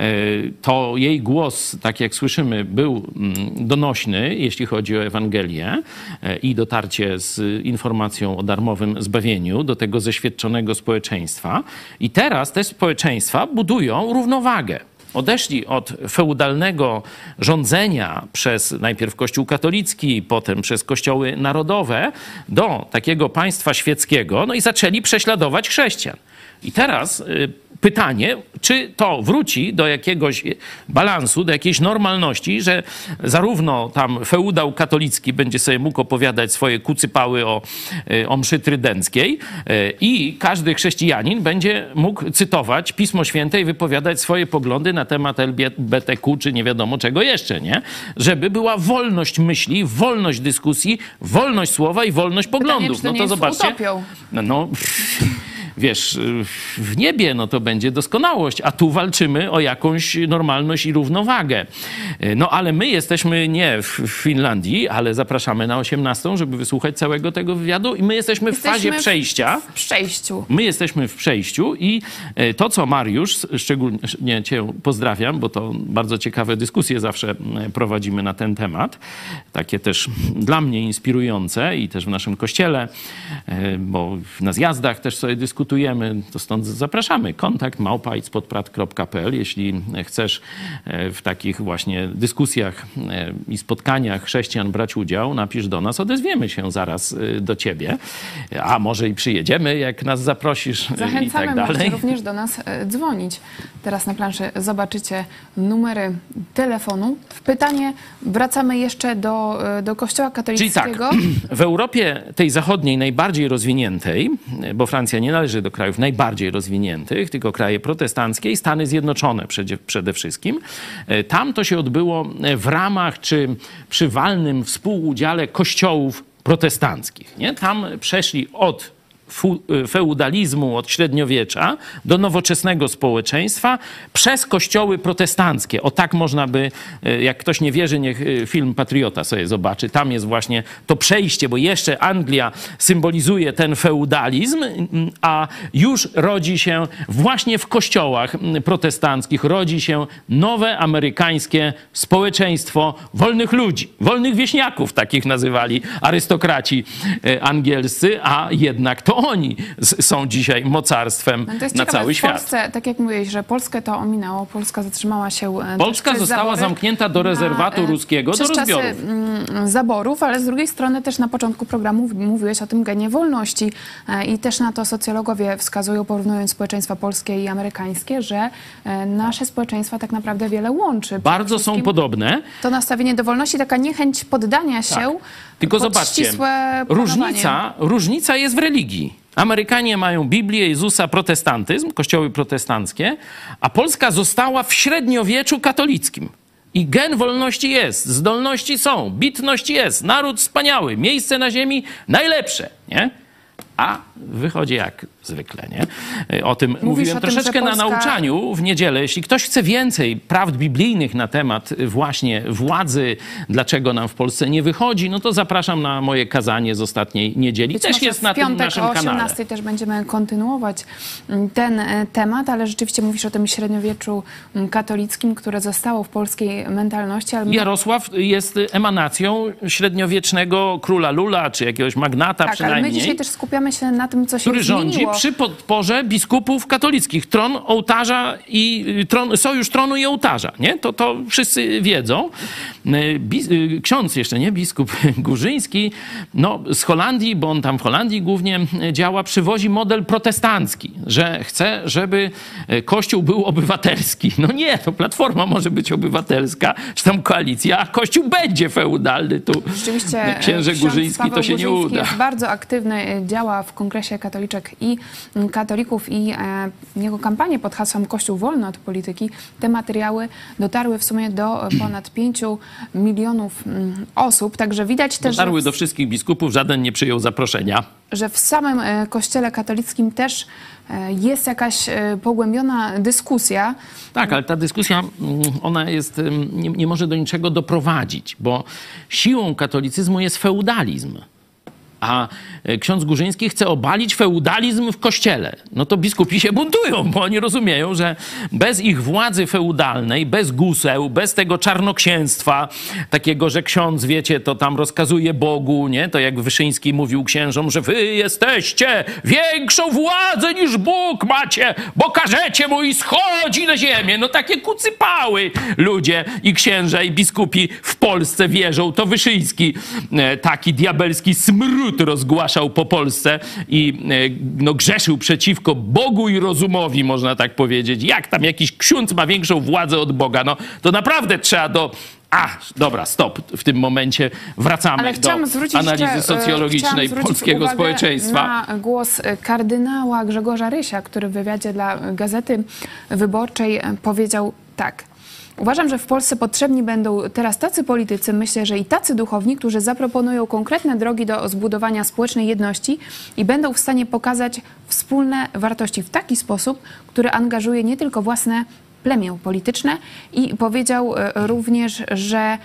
Y, to jej głos, tak jak słyszymy, był mm, donośny, jeśli chodzi o Ewangelię y, i dotarcie z informacją o darmowym zbawieniu do tego zeświadczonego społeczeństwa. I teraz te społeczeństwa budują równowagę. Odeszli od feudalnego rządzenia przez najpierw Kościół katolicki, potem przez kościoły narodowe do takiego państwa świeckiego, no i zaczęli prześladować chrześcijan. I teraz y, pytanie, czy to wróci do jakiegoś balansu, do jakiejś normalności, że zarówno tam feudał katolicki będzie sobie mógł opowiadać swoje kucypały o, y, o mszy trydenckiej y, i każdy chrześcijanin będzie mógł cytować Pismo Święte i wypowiadać swoje poglądy na temat LGBTQ, czy nie wiadomo czego jeszcze, nie? Żeby była wolność myśli, wolność dyskusji, wolność słowa i wolność poglądów. Pytanie, no to zobaczcie. Utopią. No, no wiesz, w niebie no to będzie doskonałość, a tu walczymy o jakąś normalność i równowagę. No ale my jesteśmy nie w Finlandii, ale zapraszamy na 18, żeby wysłuchać całego tego wywiadu i my jesteśmy, w fazie przejścia. W przejściu. My jesteśmy w przejściu i e, to, co Mariusz, szczególnie cię pozdrawiam, bo to bardzo ciekawe dyskusje zawsze prowadzimy na ten temat, takie też dla mnie inspirujące i też w naszym kościele, e, bo na zjazdach też sobie dyskutujemy dyskutujemy, to stąd zapraszamy. Kontakt małpa.spodprat.pl. Jeśli chcesz e, w takich właśnie dyskusjach e, i spotkaniach chrześcijan brać udział, napisz do nas, odezwiemy się zaraz e, do ciebie. A może i przyjedziemy, jak nas zaprosisz Zachęcamy, i tak dalej. również do nas dzwonić. Teraz na planszy zobaczycie numery telefonu. W pytanie wracamy jeszcze do, do Kościoła Czyli tak, katolickiego. w Europie tej zachodniej, najbardziej rozwiniętej, bo Francja nie należy do krajów najbardziej rozwiniętych, tylko kraje protestanckie i Stany Zjednoczone przede, przede wszystkim. E, Tam to się odbyło w ramach czy przy walnym współudziale kościołów protestanckich. Nie? Tam przeszli od feudalizmu od średniowiecza do nowoczesnego społeczeństwa przez kościoły protestanckie. O tak można by, e, jak ktoś nie wierzy, niech e, film Patriota sobie zobaczy. Tam jest właśnie to przejście, bo jeszcze Anglia symbolizuje ten feudalizm, a już rodzi się właśnie w kościołach protestanckich, rodzi się nowe amerykańskie społeczeństwo wolnych ludzi, wolnych wieśniaków, takich nazywali arystokraci angielscy, a jednak to oni są dzisiaj mocarstwem No to jest na ciekawe, cały w świat. Polsce, tak jak mówiłeś, że Polskę to ominęło, Polska zatrzymała się e, Polska została zamknięta do rezerwatu na, e, ruskiego do rozbiorów. mm, zaborów, ale z drugiej strony też na początku programu mówiłeś o tym genie wolności e, i też na to socjologowie wskazują, porównując społeczeństwa polskie i amerykańskie, że nasze społeczeństwa tak naprawdę wiele łączy. Bardzo są podobne. To nastawienie do wolności, taka niechęć poddania się Tak. Tylko pod zobaczcie, różnica, różnica jest w religii. Amerykanie mają Biblię, Jezusa, protestantyzm, kościoły protestanckie, a Polska została w średniowieczu katolickim. I gen wolności jest, zdolności są, bitność jest, naród wspaniały, miejsce na ziemi najlepsze, nie? A wychodzi jak zwykle, nie? O tym mówiłem o tym, troszeczkę że na Polska- nauczaniu w niedzielę. Jeśli ktoś chce więcej prawd biblijnych na temat właśnie władzy, dlaczego nam w Polsce nie wychodzi, no to zapraszam na moje kazanie z ostatniej niedzieli. Być Też jest na tym piątek naszym o kanale. 18 też będziemy kontynuować mm, ten e, temat, ale rzeczywiście mówisz o tym średniowieczu mm, katolickim, które zostało w polskiej mentalności. Ale Jarosław jest emanacją średniowiecznego króla Lula, czy jakiegoś magnata tak, ale przynajmniej. my dzisiaj też skupiamy się na tym, co się który rządzi zmieniło. przy podporze biskupów katolickich. Tron ołtarza i y, tron, sojusz tronu i ołtarza, nie? To, to wszyscy wiedzą. Y, Bis, y, ksiądz jeszcze, nie? Biskup Górzyński, no z Holandii, bo on tam w Holandii głównie działa, przywozi model protestancki, że chce, żeby Kościół był obywatelski. No nie, to Platforma może być obywatelska, czy tam koalicja, a Kościół będzie feudalny. Tu Rzeczywiście księże Górzyński to się nie Górzyński uda. jest bardzo aktywny, działa w konkretnych okresie katoliczek i mm, katolików i e, jego kampanię pod hasłem Kościół wolny od polityki, te materiały dotarły w sumie do ponad 5 milionów mm, osób, także widać też, Dotarły do wszystkich biskupów, żaden nie przyjął zaproszenia. że w samym e, kościele katolickim też e, jest jakaś e, pogłębiona dyskusja. Tak, ale ta dyskusja, mm, ona jest, nie, nie może do niczego doprowadzić, bo siłą katolicyzmu jest feudalizm. A e, ksiądz Górzyński chce obalić feudalizm w kościele. No to biskupi się buntują, bo oni rozumieją, że bez ich władzy feudalnej, bez guseł, bez tego czarnoksięstwa, takiego, że ksiądz, wiecie, to tam rozkazuje Bogu, nie? To jak Wyszyński mówił księżom, że wy jesteście większą władzę niż Bóg macie, bo każecie mu i schodzi na ziemię. No takie kucypały ludzie i księża i biskupi w Polsce wierzą. To Wyszyński e, taki diabelski smród rozgłaszał po Polsce i e, no, grzeszył przeciwko Bogu i rozumowi, można tak powiedzieć. Jak tam jakiś ksiądz ma większą władzę od Boga? No to naprawdę trzeba do a, dobra, stop. W tym momencie wracamy Ale do analizy jeszcze, e, socjologicznej polskiego społeczeństwa. Na głos kardynała Grzegorza Rysia, który w wywiadzie dla Gazety Wyborczej powiedział tak. Uważam, że w Polsce potrzebni będą teraz tacy politycy, myślę, że i tacy duchowni, którzy zaproponują konkretne drogi do zbudowania społecznej jedności i będą w stanie pokazać wspólne wartości w taki sposób, który angażuje nie tylko własne plemię polityczne i powiedział e, również, że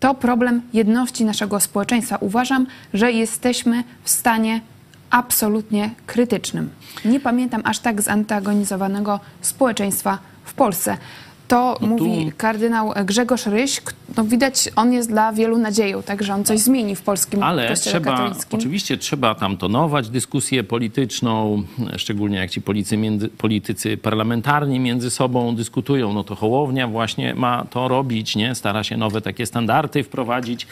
to problem jedności naszego społeczeństwa. Uważam, że jesteśmy w stanie absolutnie krytycznym. Nie pamiętam aż tak zantagonizowanego społeczeństwa w Polsce. To No mówi kardynał Grzegorz Ryś. No widać, on jest dla wielu nadzieją, także on coś zmieni w polskim Ale kościele trzeba, katolickim. oczywiście trzeba tam tonować dyskusję polityczną, szczególnie jak ci policy między, politycy parlamentarni między sobą dyskutują, no to Hołownia właśnie ma to robić, nie? Stara się nowe takie standardy wprowadzić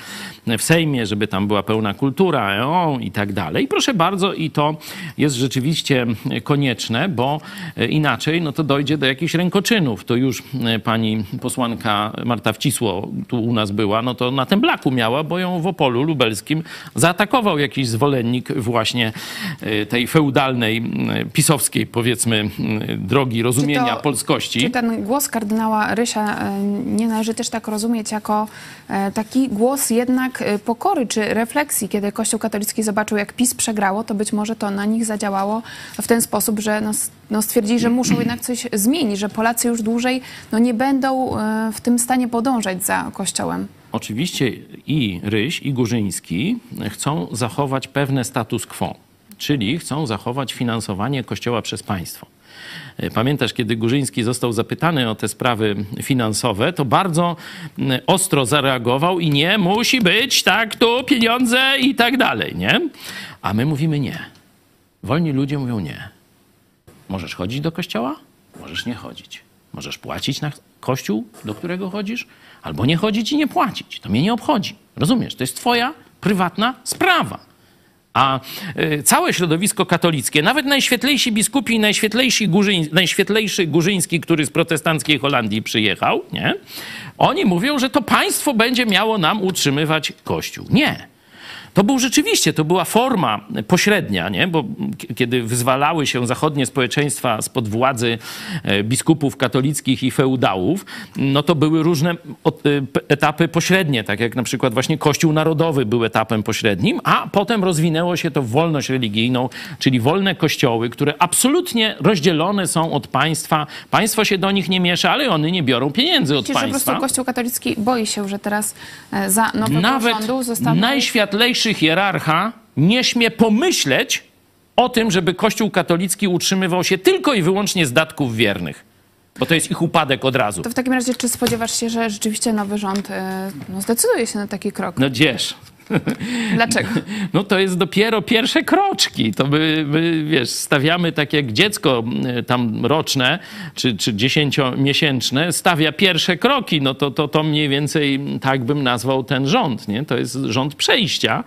w Sejmie, żeby tam była pełna kultura o, i tak dalej. Proszę bardzo, i to jest rzeczywiście konieczne, bo inaczej no to dojdzie do jakichś rękoczynów. To już e, pani posłanka Marta Wcisło tu u nas była, no to na tym blaku miała, bo ją w Opolu Lubelskim zaatakował jakiś zwolennik właśnie e, tej feudalnej, e, pisowskiej powiedzmy e, drogi rozumienia to- polskości. Czy ten głos kardynała Rysia e, nie należy też tak rozumieć jako e, taki głos jednak e, pokory czy refleksji? Kiedy Kościół katolicki zobaczył, jak PiS przegrało, to być może to na nich zadziałało w ten sposób, że no, no stwierdzili, że muszą jednak coś zmienić, że Polacy już dłużej no, nie będą e, w tym stanie podążać za Kościołem. Oczywiście i Ryś, i Górzyński chcą zachować pewne status quo, czyli chcą zachować finansowanie Kościoła przez państwo. Pamiętasz, kiedy Górzyński został zapytany o te sprawy finansowe, to bardzo mm, ostro zareagował i nie, musi być tak, tu pieniądze i tak dalej, nie? A my mówimy nie. Wolni ludzie mówią nie. Możesz chodzić do kościoła, możesz nie chodzić. Możesz płacić na kościół, do którego chodzisz, albo nie chodzić i nie płacić. To mnie nie obchodzi. Rozumiesz? To jest twoja prywatna sprawa. A y, całe środowisko katolickie, nawet najświetlejsi biskupi i najświetlejsi Górzyń, najświetlejszy Górzyński, który z protestanckiej Holandii przyjechał, nie? oni mówią, że to państwo będzie miało nam utrzymywać Kościół. Nie. To był rzeczywiście, to była forma pośrednia, nie? bo kiedy wyzwalały się zachodnie społeczeństwa spod władzy e, biskupów katolickich i feudałów, no to były różne e, etapy pośrednie, tak jak na przykład właśnie Kościół Narodowy był etapem pośrednim, a potem rozwinęło się to w wolność religijną, czyli wolne kościoły, które absolutnie rozdzielone są od państwa. Państwo się do nich nie miesza, ale one nie biorą pieniędzy od Myślisz, że po państwa. prostu Kościół katolicki boi się, że teraz e, za nowego Nawet rządu zostaną... najświatlejszy hierarcha nie śmie pomyśleć o tym, żeby Kościół katolicki utrzymywał się tylko i wyłącznie z datków wiernych. Bo to jest ich upadek od razu. To w takim razie, czy spodziewasz się, że rzeczywiście nowy rząd e, no, zdecyduje się na taki krok? No gdzież? Dlaczego? No to jest dopiero pierwsze kroczki. To my, my wiesz, stawiamy tak jak dziecko tam roczne czy, czy dziesięciomiesięczne stawia pierwsze kroki. No to, to, to mniej więcej tak bym nazwał ten rząd. Nie? To jest rząd przejścia.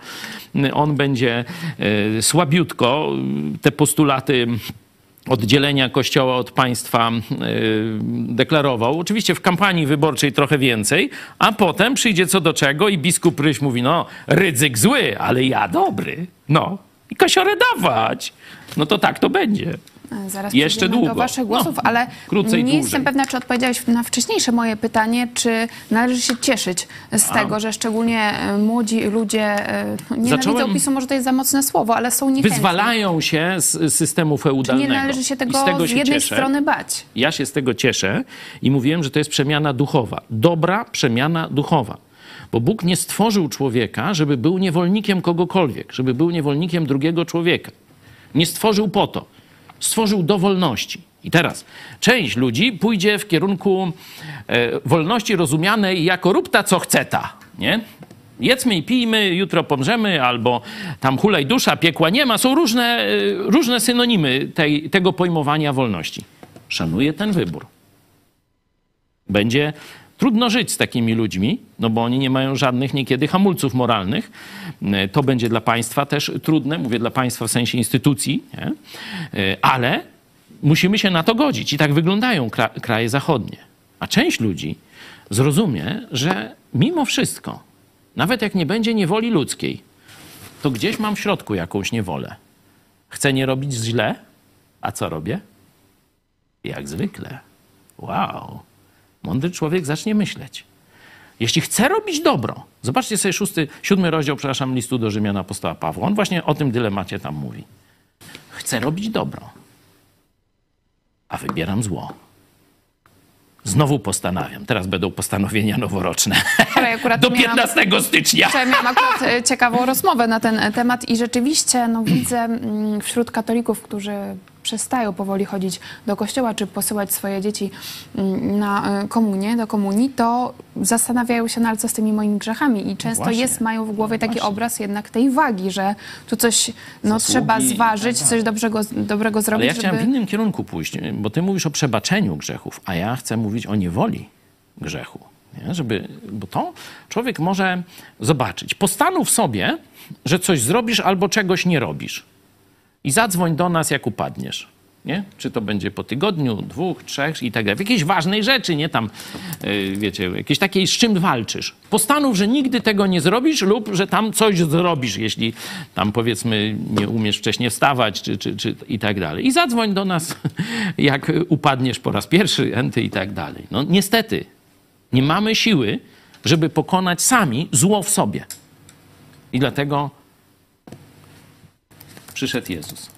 On będzie y, słabiutko te postulaty oddzielenia kościoła od państwa y, deklarował. Oczywiście w kampanii wyborczej trochę więcej, a potem przyjdzie co do czego i biskup Ryś mówi, no Rydzyk zły, ale ja dobry. No. i kasiorę dawać. No to tak to będzie. Zaraz Jeszcze długo. do waszych głosów, No, ale krócej, nie dłużej. jestem pewna, czy odpowiedziałeś na wcześniejsze moje pytanie, czy należy się cieszyć z A. tego, że szczególnie e, młodzi ludzie e, no, nienawidzą Zacząłem- PiSu, może to jest za mocne słowo, ale są niechętni. Wyzwalają się z systemu Czy feudalnego. nie należy się I tego z, tego z jednej cieszę. strony bać? Ja się z tego cieszę i mówiłem, że to jest przemiana duchowa. Dobra przemiana duchowa. Bo Bóg nie stworzył człowieka, żeby był niewolnikiem kogokolwiek, żeby był niewolnikiem drugiego człowieka. Nie stworzył po to. Stworzył do wolności. I teraz część ludzi pójdzie w kierunku e, wolności rozumianej jako rób ta, co chce ta. Nie? Jedzmy i pijmy, jutro pomrzemy, albo tam hulaj dusza, piekła nie ma. Są różne, e, różne synonimy tej, tego pojmowania wolności. Szanuję ten wybór. Będzie trudno żyć z takimi ludźmi, no bo oni nie mają żadnych niekiedy hamulców moralnych. E, To będzie dla państwa też trudne, mówię dla państwa w sensie instytucji, nie? E, ale musimy się na to godzić. I tak wyglądają kra- kraje zachodnie. A część ludzi zrozumie, że mimo wszystko, nawet jak nie będzie niewoli ludzkiej, to gdzieś mam w środku jakąś niewolę. Chcę nie robić źle, a co robię? Jak zwykle. Wow. Mądry człowiek zacznie myśleć. Jeśli chce robić dobro, zobaczcie sobie szósty, siódmy rozdział, przepraszam, listu do Rzymian apostoła Pawła. On właśnie o tym dylemacie tam mówi. Chcę robić dobro, a wybieram zło. Znowu postanawiam. Teraz będą postanowienia noworoczne. Do miałam- 15 stycznia. Wczoraj miałam akurat e, ciekawą rozmowę na ten e, temat i rzeczywiście no, widzę mm, wśród katolików, którzy przestają powoli chodzić do kościoła czy posyłać swoje dzieci mm, na e, komunię, do komunii, to zastanawiają się, no ale co z tymi moimi grzechami i często Właśnie. jest, mają w głowie taki obraz jednak tej wagi, że tu coś no, Zasługi trzeba tak zważyć, dalej. coś dobrego, dobrego Ale zrobić, ja chciałem w żeby... innym kierunku pójść, bo ty mówisz o przebaczeniu grzechów, a ja chcę mówić o niewoli grzechu. Nie? Żeby, bo to człowiek może zobaczyć. Postanów sobie, że coś zrobisz albo czegoś nie robisz. I zadzwoń do nas, jak upadniesz. Nie? Czy to będzie po tygodniu, dwóch, trzech i tak dalej. W jakiejś ważnej rzeczy, nie tam, yy, wiecie, jakieś takiej, z czym walczysz. Postanów, że nigdy tego nie zrobisz lub że tam coś zrobisz, jeśli tam powiedzmy nie umiesz wcześniej wstawać czy, czy, czy i tak dalej. I zadzwoń do nas, jak upadniesz po raz pierwszy, enty i tak dalej. No niestety, nie mamy siły, żeby pokonać sami zło w sobie. I dlatego przyszedł Jezus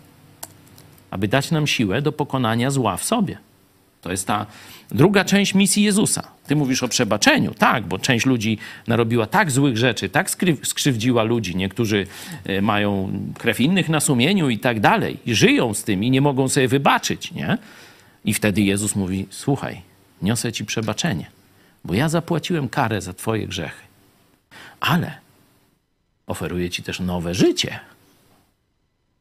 aby dać nam siłę do pokonania zła w sobie. To jest ta druga część misji Jezusa. Ty mówisz o przebaczeniu, tak, bo część ludzi narobiła tak złych rzeczy, tak skrzywdziła ludzi. Niektórzy e, mają krew innych na sumieniu i tak dalej. I żyją z tym i nie mogą sobie wybaczyć, nie? I wtedy Jezus mówi: Słuchaj, niosę ci przebaczenie, bo ja zapłaciłem karę za twoje grzechy. Ale oferuję ci też nowe życie.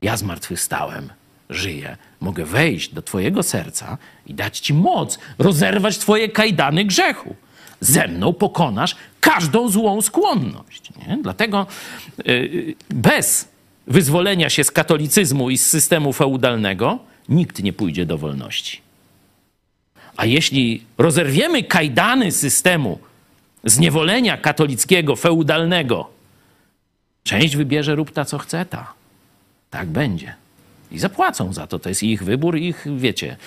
Ja zmartwychwstałem, żyję, mogę wejść do Twojego serca i dać Ci moc rozerwać Twoje kajdany grzechu. Ze mną pokonasz każdą złą skłonność. Nie? Dlatego yy, bez wyzwolenia się z katolicyzmu i z systemu feudalnego nikt nie pójdzie do wolności. A jeśli rozerwiemy kajdany systemu zniewolenia katolickiego, feudalnego, część wybierze rób ta, co chce ta. Tak będzie. I zapłacą za to. To jest ich wybór, ich, wiecie,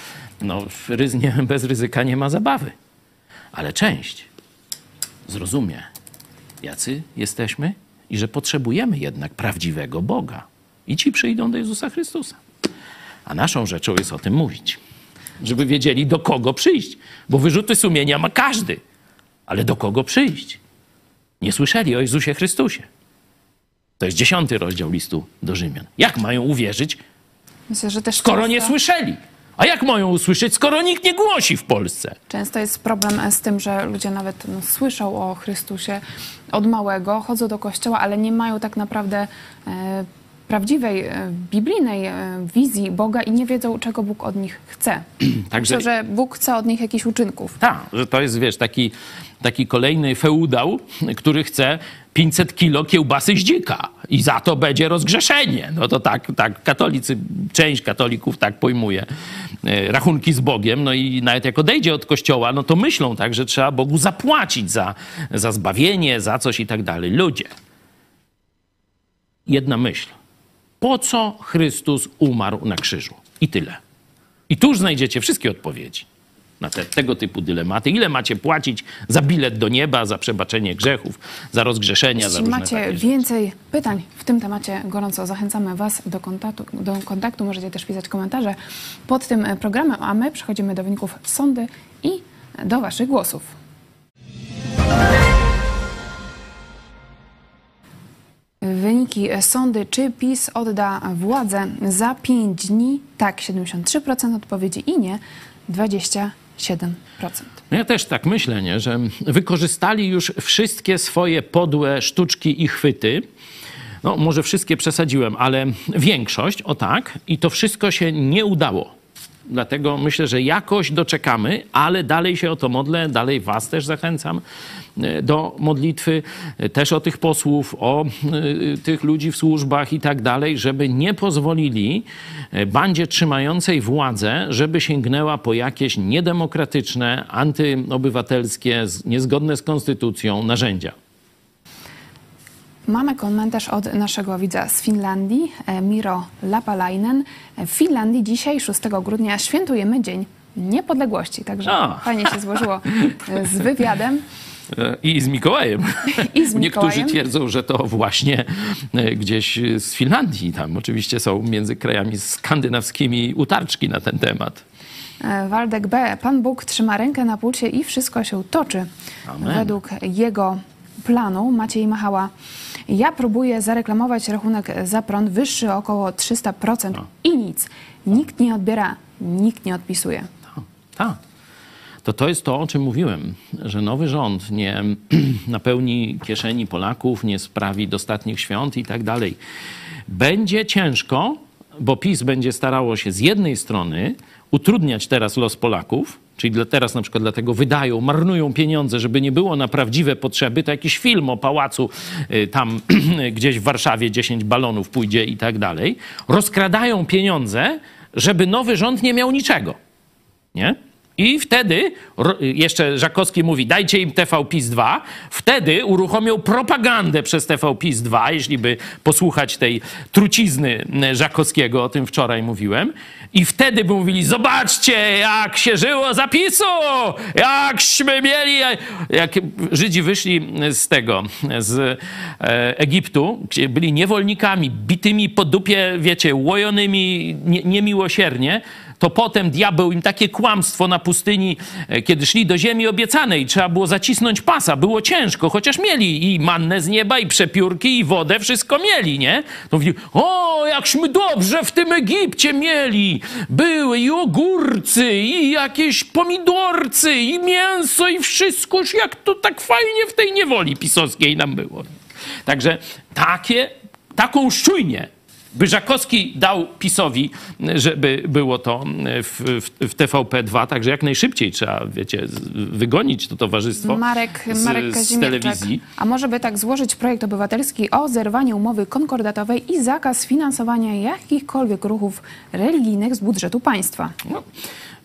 no, ryz- nie, bez ryzyka nie ma zabawy. Ale część zrozumie, jacy jesteśmy i że potrzebujemy jednak prawdziwego Boga. I ci przyjdą do Jezusa Chrystusa. A naszą rzeczą jest o tym mówić. Żeby wiedzieli, do kogo przyjść. Bo wyrzuty sumienia ma każdy. Ale do kogo przyjść? Nie słyszeli o Jezusie Chrystusie. To jest dziesiąty rozdział listu do Rzymian. Jak mają uwierzyć, Myślę, że też skoro nie często- słyszeli? A jak mają usłyszeć, skoro nikt nie głosi w Polsce? Często jest problem z tym, że ludzie nawet no, słyszą o Chrystusie od małego, chodzą do kościoła, ale nie mają tak naprawdę e, prawdziwej, e, biblijnej e, wizji Boga i nie wiedzą, czego Bóg od nich chce. Także Myślę, że Bóg chce od nich jakichś uczynków. tak, że to jest, wiesz, taki, taki kolejny feudał, który chce 500 kilo kiełbasy z dzika i za to będzie rozgrzeszenie. No to tak, tak katolicy, część katolików tak pojmuje e, rachunki z Bogiem, no i nawet jak odejdzie od kościoła, no to myślą tak, że trzeba Bogu zapłacić za, za zbawienie, za coś i tak dalej. Ludzie, jedna myśl. Po co Chrystus umarł na krzyżu. I tyle. I tu znajdziecie wszystkie odpowiedzi na te, tego typu dylematy. Ile macie płacić za bilet do nieba, za przebaczenie grzechów, za rozgrzeszenia, za Jeśli różne macie takie rzeczy. więcej pytań w tym temacie, gorąco zachęcamy Was do kontaktu, do kontaktu. Możecie też pisać komentarze pod tym programem, a my przechodzimy do wyników sądy i do Waszych głosów. Wyniki sądy. Czy PiS odda władzę za 5 dni? Tak, 73% odpowiedzi i nie 27%. No Ja też tak myślę, nie? że wykorzystali już wszystkie swoje podłe sztuczki i chwyty. No, może wszystkie przesadziłem, ale większość, o tak, i to wszystko się nie udało. Dlatego myślę, że jakoś doczekamy, ale dalej się o to modlę, dalej Was też zachęcam do modlitwy, e, też o tych posłów, o e, tych ludzi w służbach i tak dalej, żeby nie pozwolili e, bandzie trzymającej władzę, żeby sięgnęła po jakieś niedemokratyczne, antyobywatelskie, niezgodne z konstytucją narzędzia. Mamy komentarz od naszego widza z Finlandii, e, Miro Lapalainen. W Finlandii dzisiaj, 6 grudnia, świętujemy Dzień Niepodległości. Także A. fajnie się złożyło e, z wywiadem. I z Mikołajem. I z Niektórzy Mikołajem. twierdzą, że to właśnie e, gdzieś z Finlandii. Tam oczywiście są między krajami skandynawskimi utarczki na ten temat. E, Waldek B. Pan Bóg trzyma rękę na pulsie i wszystko się toczy. Amen. Według jego planu Maciej Machała. Ja próbuję zareklamować rachunek za prąd wyższy o około 300% i nic. Nikt nie odbiera, nikt nie odpisuje. Tak. To to jest to, o czym mówiłem, że nowy rząd nie napełni kieszeni Polaków, nie sprawi dostatnich świąt i tak dalej. Będzie ciężko, bo PiS będzie starało się z jednej strony utrudniać teraz los Polaków, czyli dla, teraz na przykład dlatego wydają, marnują pieniądze, żeby nie było na prawdziwe potrzeby, to jakiś film o pałacu y, tam gdzieś w Warszawie 10 balonów pójdzie i tak dalej. Rozkradają pieniądze, żeby nowy rząd nie miał niczego. Nie? I wtedy, jeszcze Żakowski mówi, dajcie im TV PiS 2, wtedy uruchomią propagandę przez TV PiS 2, jeśli by posłuchać tej trucizny Żakowskiego, o tym wczoraj mówiłem, i wtedy by mówili, zobaczcie, jak się żyło zapisu, jakśmy mieli, jak Żydzi wyszli z tego, z e, Egiptu, gdzie byli niewolnikami, bitymi po dupie, wiecie, łojonymi nie, niemiłosiernie, to potem diabeł im takie kłamstwo na pustyni, e, kiedy szli do ziemi obiecanej, trzeba było zacisnąć pasa, było ciężko, chociaż mieli i mannę z nieba, i przepiórki, i wodę, wszystko mieli, nie? To mówili, o, jakśmy dobrze w tym Egipcie mieli, były i ogórcy, i jakieś pomidorcy, i mięso, i wszystko, już jak to tak fajnie w tej niewoli pisowskiej nam było. Także takie, taką szczujnię by Żakowski dał PiSowi, żeby było to w, w, w TVP2, także jak najszybciej trzeba, wiecie, wygonić to towarzystwo Marek, z, Marek z telewizji. A może by tak złożyć projekt obywatelski o zerwanie umowy konkordatowej i zakaz finansowania jakichkolwiek ruchów religijnych z budżetu państwa? No,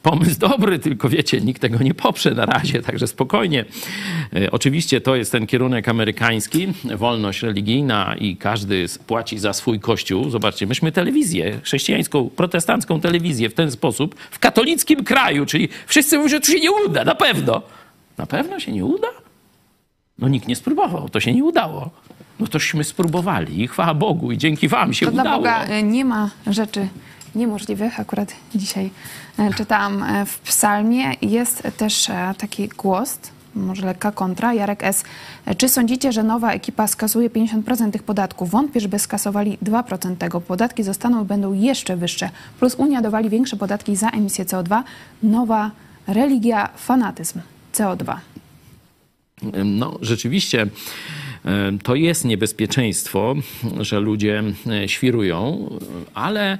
pomysł dobry, tylko wiecie, nikt tego nie poprze na razie, także spokojnie. E, Oczywiście to jest ten kierunek amerykański, wolność religijna i każdy płaci za swój kościół. Zobaczcie, myśmy telewizję, chrześcijańską, protestancką telewizję w ten sposób, w katolickim kraju, czyli wszyscy mówią, że to się nie uda, na pewno. Na pewno się nie uda? No nikt nie spróbował, to się nie udało. No tośmy spróbowali i chwała Bogu i dzięki wam się To dla udało. Boga e, nie ma rzeczy niemożliwych. Akurat dzisiaj e, czytałam e, w psalmie. Jest też e, taki głos, może lekka kontra. Jarek S. Czy sądzicie, że nowa ekipa skasuje 50% tych podatków? Wątpię, żeby skasowali 2% tego. Podatki zostaną, będą jeszcze wyższe. Plus Unia dowali większe podatki za emisję CO2. Nowa religia, fanatyzm. CO2. No, rzeczywiście to jest niebezpieczeństwo, że ludzie e, świrują, ale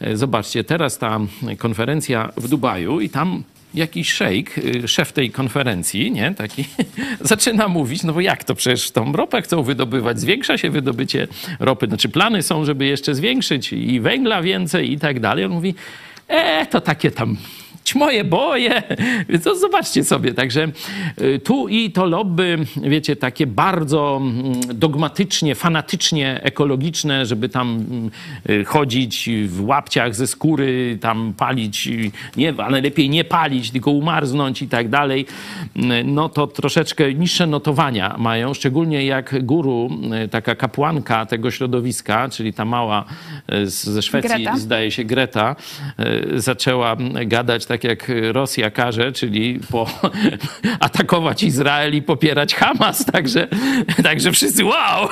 e, zobaczcie, teraz ta konferencja w Dubaju i tam jakiś szejk, e, szef tej konferencji, nie, taki, zaczyna mówić, no bo jak to przecież tą ropę chcą wydobywać, zwiększa się wydobycie ropy, znaczy plany są, żeby jeszcze zwiększyć i węgla więcej i tak dalej. On mówi, e, to takie tam moje boje. To zobaczcie sobie. Także y, tu i to lobby, wiecie, takie bardzo mm, dogmatycznie, fanatycznie ekologiczne, żeby tam y, chodzić w łapciach ze skóry, tam palić, y, nie, ale lepiej nie palić, tylko umarznąć i tak dalej. No to troszeczkę niższe notowania mają, szczególnie jak guru, taka kapłanka tego środowiska, czyli ta mała ze Szwecji, Greta. zdaje się Greta, zaczęła gadać tak jak Rosja każe, czyli po, atakować Izrael i popierać Hamas. Także, także wszyscy wow!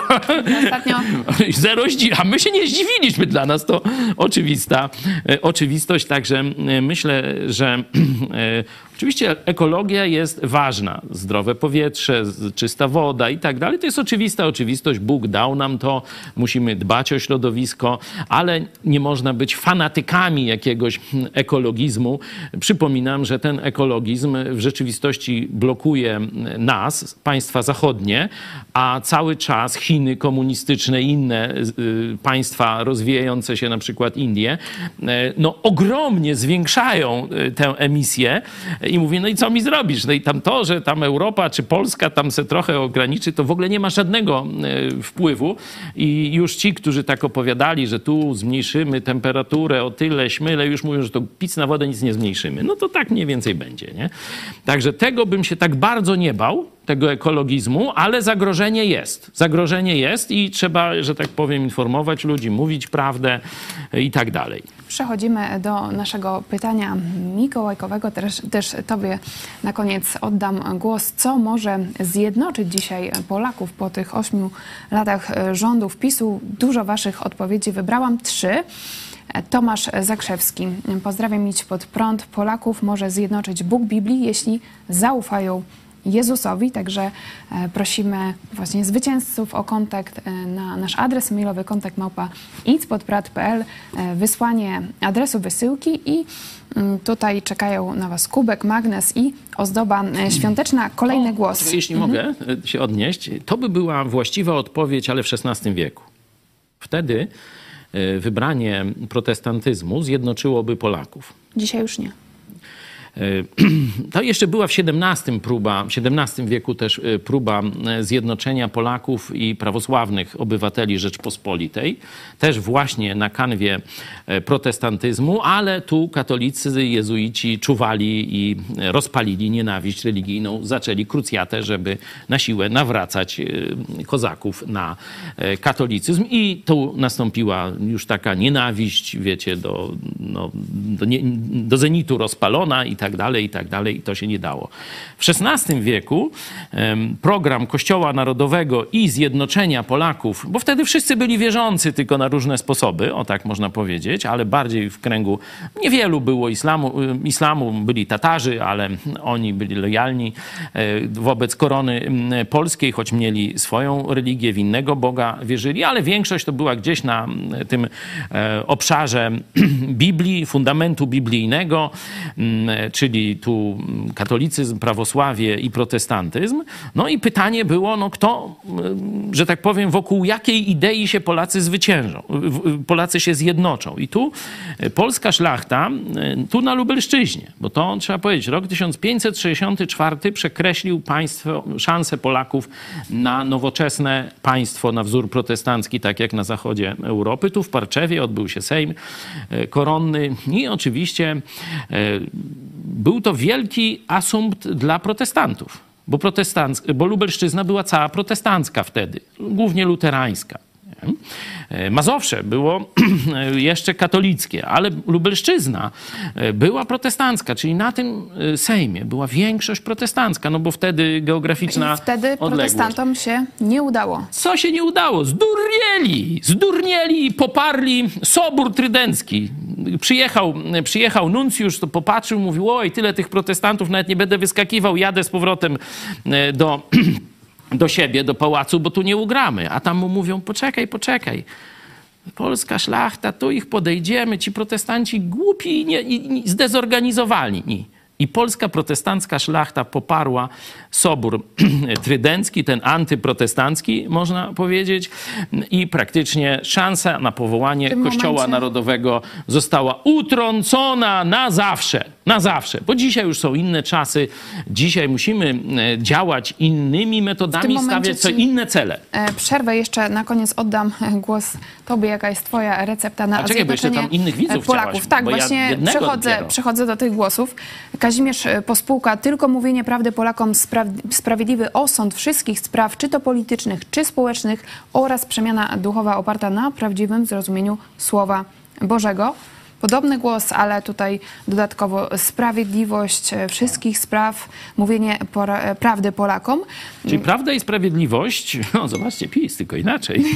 Ostatnio... Zero a my się nie zdziwiliśmy. Dla nas to oczywista e, oczywistość. Także e, myślę, że e, Oczywiście ekologia jest ważna. Zdrowe powietrze, czysta woda i tak dalej. To jest oczywista oczywistość. Bóg dał nam to. Musimy dbać o środowisko, ale nie można być fanatykami jakiegoś ekologizmu. Przypominam, że ten ekologizm w rzeczywistości blokuje nas, państwa zachodnie, a cały czas Chiny komunistyczne i inne y, państwa rozwijające się, na przykład Indie, y, no ogromnie zwiększają y, tę emisję i mówi, no i co mi zrobisz? No i tam to, że tam Europa czy Polska tam se trochę ograniczy, to w ogóle nie ma żadnego e, wpływu. I już ci, którzy tak opowiadali, że tu zmniejszymy temperaturę o tyle, śmyle, już mówią, że to pic na wodę nic nie zmniejszymy. No to tak mniej więcej będzie, nie? Także tego bym się tak bardzo nie bał, tego ekologizmu, ale zagrożenie jest. Zagrożenie jest i trzeba, że tak powiem, informować ludzi, mówić prawdę i tak dalej. Przechodzimy do naszego pytania mikołajkowego. Też, też Tobie na koniec oddam głos. Co może zjednoczyć dzisiaj Polaków po tych ośmiu latach rządów PiSu? Dużo Waszych odpowiedzi wybrałam. Trzy. Tomasz Zakrzewski. Pozdrawiam Idź pod prąd. Polaków może zjednoczyć Bóg Biblii, jeśli zaufają Jezusowi. Także e, prosimy właśnie zwycięzców o kontakt e, na nasz adres mailowy kontakt małpa e, wysłanie adresu wysyłki i mm, tutaj czekają na Was kubek, magnes i ozdoba świąteczna. Kolejny głos. Jeśli mhm. mogę się odnieść, to by była właściwa odpowiedź, ale w XVI wieku. Wtedy wybranie protestantyzmu zjednoczyłoby Polaków. Dzisiaj już nie. E, to jeszcze była w XVII próba, w XVII wieku też e, próba e, zjednoczenia Polaków i prawosławnych obywateli Rzeczpospolitej, też właśnie na kanwie protestantyzmu, ale tu katolicy, jezuici czuwali i rozpalili nienawiść religijną, zaczęli krucjatę, żeby na siłę nawracać kozaków na katolicyzm. I tu nastąpiła już taka nienawiść, wiecie, do, no, do, nie, do zenitu rozpalona i tak tak dalej, i tak dalej, i to się nie dało. W XVI wieku program Kościoła Narodowego i zjednoczenia Polaków, bo wtedy wszyscy byli wierzący tylko na różne sposoby, o tak można powiedzieć, ale bardziej w kręgu niewielu było islamu, islamu byli Tatarzy, ale oni byli lojalni e, wobec korony polskiej, choć mieli swoją religię, w innego Boga wierzyli, ale większość to była gdzieś na tym e, obszarze Biblii, fundamentu biblijnego, czyli tu katolicyzm, prawosławie i protestantyzm. No i pytanie było, no kto, że tak powiem, wokół jakiej idei się Polacy zwyciężą, Polacy się zjednoczą. I tu polska szlachta, tu na Lubelszczyźnie, bo to trzeba powiedzieć, rok 1564 przekreślił państwo, szansę Polaków na nowoczesne państwo na wzór protestancki, tak jak na zachodzie Europy. Tu w Parczewie odbył się Sejm e, koronny i oczywiście e, był to wielki asumpt dla protestantów, bo, protestanc, bo Lubelszczyzna była cała protestancka wtedy, głównie luterańska. E, Mazowsze było jeszcze katolickie, ale Lubelszczyzna e, była protestancka, czyli na tym e, Sejmie była większość protestancka, no bo wtedy geograficzna I wtedy odległość. protestantom się nie udało. Co się nie udało? Zdurnieli! Zdurnieli i poparli Sobór Trydencki. Przyjechał, przyjechał nuncjusz, to popatrzył, mówił, oj, tyle tych protestantów, nawet nie będę wyskakiwał, jadę z powrotem do do siebie, do pałacu, bo tu nie ugramy. A tam mu mówią, poczekaj, poczekaj. Polska szlachta, tu ich podejdziemy, ci protestanci głupi i, nie, i zdezorganizowani. I polska protestancka szlachta poparła Sobór Trydencki, ten antyprotestancki, można powiedzieć, i praktycznie szansa na powołanie Kościoła momencie... Narodowego została utrącona na zawsze Na zawsze, bo dzisiaj już są inne czasy. Dzisiaj musimy e, działać innymi metodami, stawiać ci- inne cele. E, Przerwę jeszcze na koniec oddam e, głos Tobie, jaka jest Twoja recepta na A czekaj, bo jeszcze tam innych widzów Polaków. chciałaś, tak, ja właśnie jednego przechodzę, dopiero. przechodzę do tych głosów. Kazimierz Pospółka, tylko mówienie prawdy Polakom, spra- sprawiedliwy osąd wszystkich spraw, czy to politycznych, czy społecznych oraz przemiana duchowa oparta na prawdziwym zrozumieniu Słowa Bożego. Podobny głos, ale tutaj dodatkowo sprawiedliwość e, wszystkich spraw, mówienie e, prawdy Polakom. Czyli prawda i sprawiedliwość, no zobaczcie, PiS, tylko inaczej.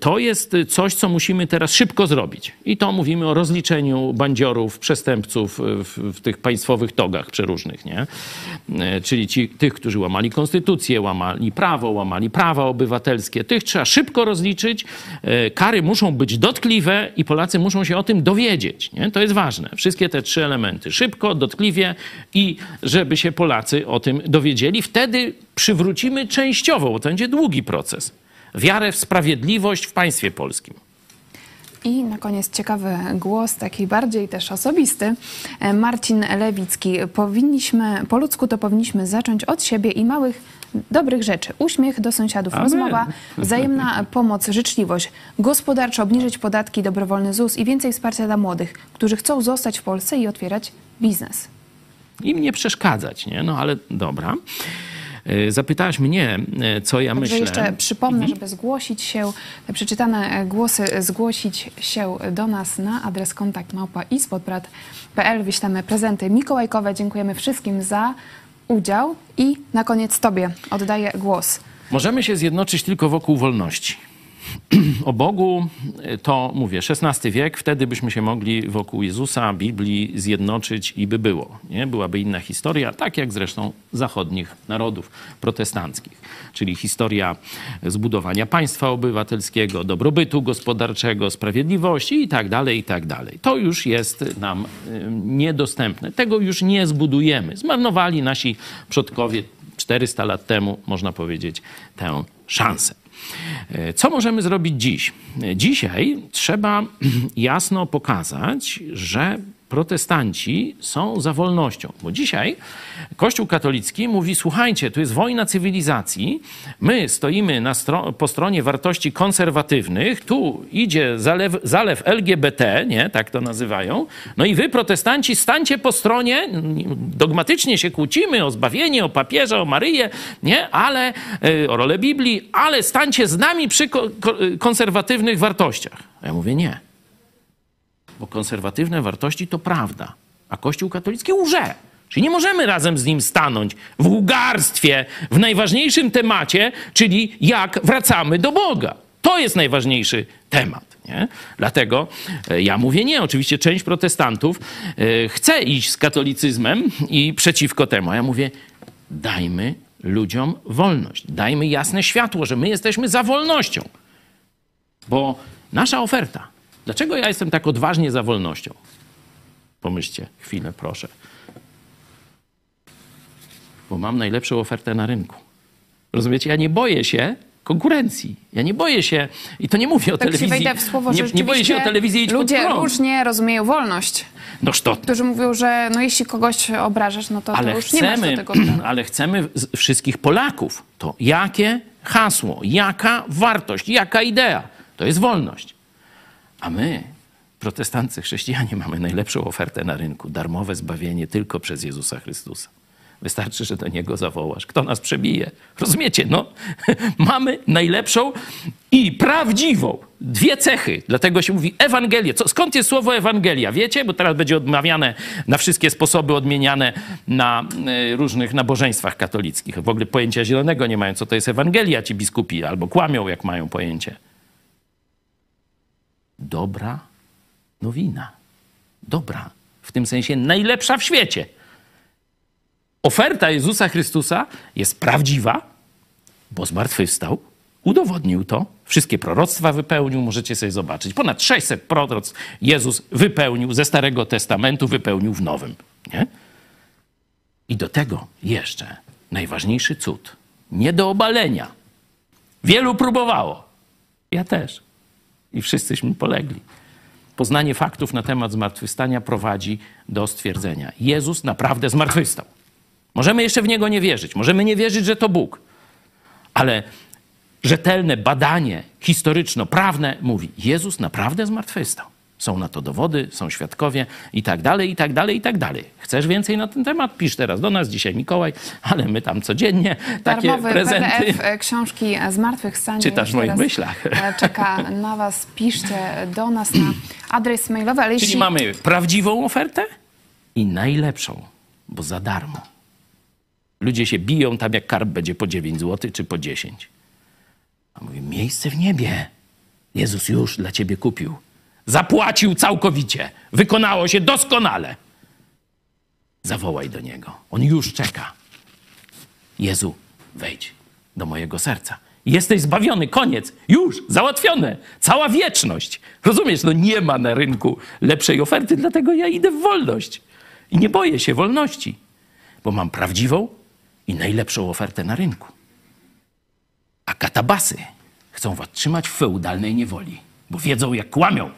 To jest coś, co musimy teraz szybko zrobić. I to mówimy o rozliczeniu bandziorów, przestępców w, w tych państwowych togach przeróżnych, nie? E, Czyli ci, tych, którzy łamali konstytucję, łamali prawo, łamali prawa obywatelskie. Tych trzeba szybko rozliczyć. Kary muszą być dotkliwe i Polacy muszą się o tym dowiedzieć. Nie? To jest ważne. Wszystkie te trzy elementy. Szybko, dotkliwie i żeby się Polacy o tym dowiedzieli. Wtedy przywrócimy częściowo, bo to będzie długi proces, wiarę w sprawiedliwość w państwie polskim. I na koniec ciekawy głos, taki bardziej też osobisty. E, Marcin Lewicki. Powinniśmy, po ludzku to powinniśmy zacząć od siebie i małych, dobrych rzeczy. Uśmiech do sąsiadów, Amen. rozmowa, wzajemna pomoc, życzliwość. Gospodarczo obniżyć podatki, dobrowolny ZUS i więcej wsparcia dla młodych, którzy chcą zostać w Polsce i otwierać biznes. Im nie przeszkadzać, nie? No ale dobra. E, Zapytałaś mnie, e, co ja Także myślę. jeszcze przypomnę, żeby zgłosić się, te przeczytane e, głosy zgłosić się do nas na adres kontakt małpa ispodbrat.pl. Wyślemy prezenty mikołajkowe. Dziękujemy wszystkim za udział i na koniec Tobie oddaję głos. Możemy się zjednoczyć tylko wokół wolności. O Bogu to mówię, XVI wiek, wtedy byśmy się mogli wokół Jezusa, Biblii zjednoczyć i by było. Nie? Byłaby inna historia, tak jak zresztą zachodnich narodów protestanckich. Czyli historia zbudowania państwa obywatelskiego, dobrobytu gospodarczego, sprawiedliwości i tak dalej, i tak dalej. To już jest nam y, niedostępne. Tego już nie zbudujemy. Zmarnowali nasi przodkowie 400 lat temu, można powiedzieć, tę szansę. E, Co możemy zrobić dziś? E, Dzisiaj trzeba jasno pokazać, że protestanci są za wolnością. Bo dzisiaj Kościół katolicki mówi: Słuchajcie, tu jest wojna cywilizacji, my stoimy stro- po stronie wartości konserwatywnych, tu idzie zalew, zalew LGBT, nie, tak to nazywają. No i wy, protestanci, stańcie po stronie, dogmatycznie się kłócimy o zbawienie, o papieża, o Maryję, nie, ale e, o rolę Biblii, ale stańcie z nami przy ko- ko- konserwatywnych wartościach. Ja mówię: Nie. Bo konserwatywne wartości to prawda, a Kościół katolicki łże. Czyli nie możemy razem z nim stanąć w ugarstwie w najważniejszym temacie, czyli jak wracamy do Boga. To jest najważniejszy temat. Nie? Dlatego e, ja mówię nie. Oczywiście część protestantów e, chce iść z katolicyzmem i przeciwko temu. A ja mówię, dajmy ludziom wolność. Dajmy jasne światło, że my jesteśmy za wolnością. Bo nasza oferta. Dlaczego ja jestem tak odważnie za wolnością? Pomyślcie chwilę, proszę. Bo mam najlepszą ofertę na rynku. Rozumiecie? Ja nie boję się konkurencji. Ja nie boję się, i to nie mówię o Tak się telewizji. wejdę w słowo, nie, nie boję się o telewizji idź Ludzie różnie rozumieją wolność. Noż to, Którzy mówią, że no jeśli kogoś obrażasz, no to, to ale już nie masz do chcemy, tego ale chcemy wszystkich Polaków. To jakie hasło, jaka wartość, jaka idea? To jest wolność. A my, protestancy, chrześcijanie, mamy najlepszą ofertę na rynku. Darmowe zbawienie tylko przez Jezusa Chrystusa. Wystarczy, że do Niego zawołasz. Kto nas przebije? Rozumiecie? No, mamy najlepszą i prawdziwą. Dwie cechy. Dlatego się mówi Ewangelię. Co, skąd jest słowo Ewangelia? Wiecie? Bo teraz będzie odmawiane na wszystkie sposoby, odmieniane na y, różnych nabożeństwach katolickich. W ogóle pojęcia zielonego nie mają, co to jest Ewangelia, ci biskupi, albo kłamią, jak mają pojęcie. Dobra nowina. Dobra. W tym sensie najlepsza w świecie. Oferta Jezusa Chrystusa jest prawdziwa, bo zmartwychwstał, udowodnił to, wszystkie proroctwa wypełnił, możecie sobie zobaczyć. Ponad 600 proroctw Jezus wypełnił ze Starego Testamentu, wypełnił w Nowym. Nie? I do tego jeszcze najważniejszy cud. Nie do obalenia. Wielu próbowało. Ja też. I wszyscyśmy polegli. Poznanie faktów na temat zmartwychwstania prowadzi do stwierdzenia: Jezus naprawdę zmartwychwstał. Możemy jeszcze w niego nie wierzyć, możemy nie wierzyć, że to Bóg, ale rzetelne badanie historyczno-prawne mówi: Jezus naprawdę zmartwychwstał. Są na to dowody, są świadkowie i tak dalej, i tak dalej, i tak dalej. Chcesz więcej na ten temat? Pisz teraz do nas, dzisiaj Mikołaj, ale my tam codziennie takie Darmowy prezenty. PDF książki Zmartwychwstanie Czytasz w moich myślach. e, Czeka na was. Piszcie do nas na adres mailowy, ale Czyli jeśli... mamy prawdziwą ofertę i najlepszą, bo za darmo. Ludzie się biją tam, jak karp będzie po 9 zł czy po 10. A mówię, miejsce w niebie. Jezus już dla ciebie kupił. Zapłacił całkowicie. Wykonało się doskonale. Zawołaj do Niego. On już czeka. Jezu, wejdź do mojego serca. Jesteś zbawiony, koniec, już, załatwione, cała wieczność. Rozumiesz, no nie ma na rynku lepszej oferty, dlatego ja idę w wolność. I nie boję się wolności, bo mam prawdziwą i najlepszą ofertę na rynku. A katabasy chcą was trzymać w feudalnej niewoli, bo wiedzą, jak kłamią.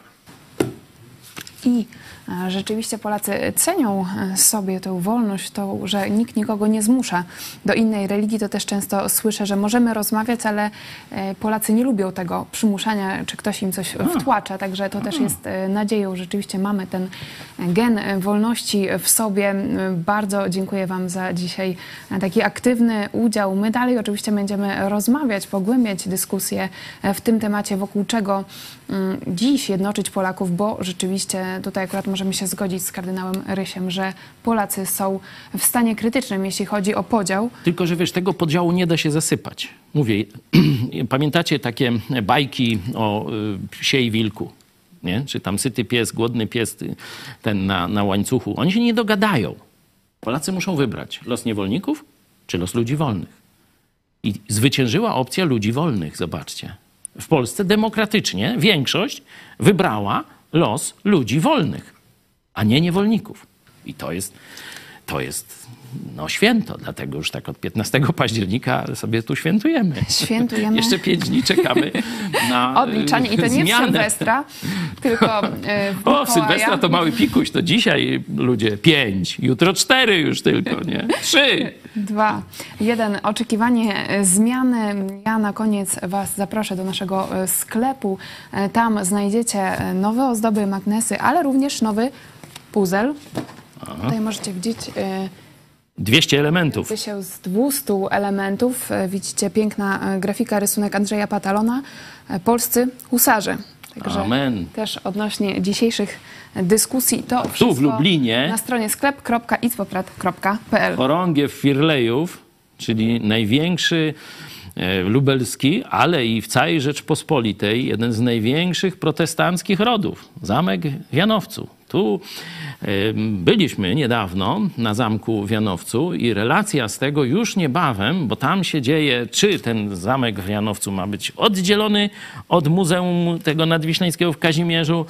I e, rzeczywiście Polacy cenią e, sobie tę wolność, to, że nikt nikogo nie zmusza do innej religii. To też często słyszę, że możemy rozmawiać, ale e, Polacy nie lubią tego przymuszania, czy ktoś im coś wtłacza. Także to też jest e, nadzieją. Rzeczywiście mamy ten gen e, wolności w sobie. Bardzo dziękuję Wam za dzisiaj e, taki aktywny udział. My dalej oczywiście będziemy rozmawiać, pogłębiać dyskusję e, w tym temacie, wokół czego mm, dziś jednoczyć Polaków, bo rzeczywiście tutaj akurat możemy się zgodzić z kardynałem Rysiem, że Polacy są w stanie krytycznym, jeśli chodzi o podział. Tylko, że wiesz, tego podziału nie da się zasypać. Mówię, pamiętacie takie bajki o y, psie i wilku? Nie? Czy tam syty pies, głodny pies, ty- ten na, na łańcuchu. Oni się nie dogadają. Polacy muszą wybrać los niewolników czy los ludzi wolnych. I zwyciężyła opcja ludzi wolnych, zobaczcie. W Polsce demokratycznie większość wybrała los ludzi wolnych, a nie niewolników. I to jest, to jest no, święto, dlatego już tak od 15 października sobie tu świętujemy. Świętujemy. Jeszcze pięć dni czekamy na Odliczanie i to nie w zmianę. Sylwestra, tylko e, w O, w Sylwestra to mały pikuś, to dzisiaj ludzie pięć, jutro cztery już tylko, nie? Trzy. Dwa, jeden. Oczekiwanie zmiany. Ja na koniec Was zaproszę do naszego e, sklepu. E, Tam znajdziecie nowe ozdoby, magnesy, ale również nowy puzzle. Tutaj możecie widzieć e, 200 elementów. składa się z 200 elementów. E, Widzicie piękna e, grafika, rysunek Andrzeja Patalona. Polscy husarze. Także Amen. też odnośnie dzisiejszych dyskusji to Tu w wszystko Lublinie na stronie sklep.icpoprat.pl chorągiew Firlejów, czyli największy e, lubelski, ale i w całej Rzeczpospolitej jeden z największych protestanckich rodów, zamek w Janowcu. Tu byliśmy niedawno na zamku w Janowcu i relacja z tego już niebawem, bo tam się dzieje, czy ten zamek w Janowcu ma być oddzielony od Muzeum tego Nadwiślańskiego w Kazimierzu,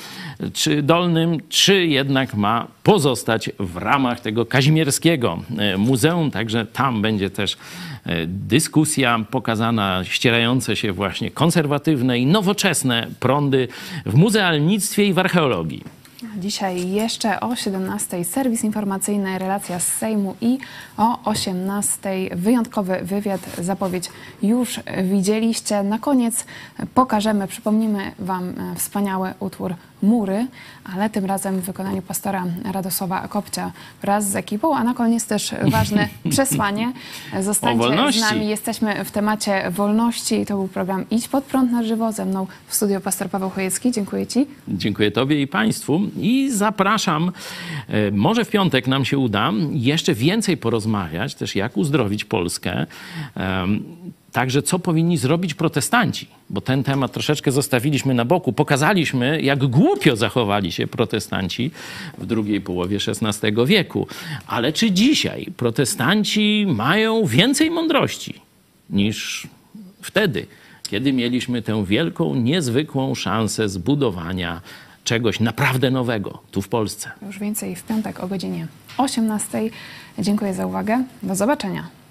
czy Dolnym, czy jednak ma pozostać w ramach tego kazimierskiego e, muzeum. Także tam będzie też e, dyskusja pokazana, ścierające się właśnie konserwatywne i nowoczesne prądy w muzealnictwie i w archeologii. Dzisiaj jeszcze o 17 serwis informacyjny, relacja z Sejmu i o 18 wyjątkowy wywiad, zapowiedź już widzieliście. Na koniec pokażemy, przypomnimy Wam e, wspaniały utwór Mury, ale tym razem w wykonaniu pastora Radosława Kopcia wraz z ekipą, a na koniec też ważne przesłanie. Zostańcie z nami, jesteśmy w temacie wolności. To był program Idź pod prąd na żywo. Ze mną w studio pastor Paweł Chojecki. Dziękuję Ci. Dziękuję Tobie i Państwu i zapraszam. e, Może w piątek nam się uda jeszcze więcej porozmawiać, też jak uzdrowić Polskę. Także co powinni zrobić protestanci, bo ten temat troszeczkę zostawiliśmy na boku. Pokazaliśmy, jak głupio zachowali się protestanci w drugiej połowie XVI wieku. Ale czy dzisiaj protestanci mają więcej mądrości niż wtedy, kiedy mieliśmy tę wielką, niezwykłą szansę zbudowania czegoś naprawdę nowego tu w Polsce. Już więcej w piątek o godzinie 18. Dziękuję za uwagę. Do zobaczenia.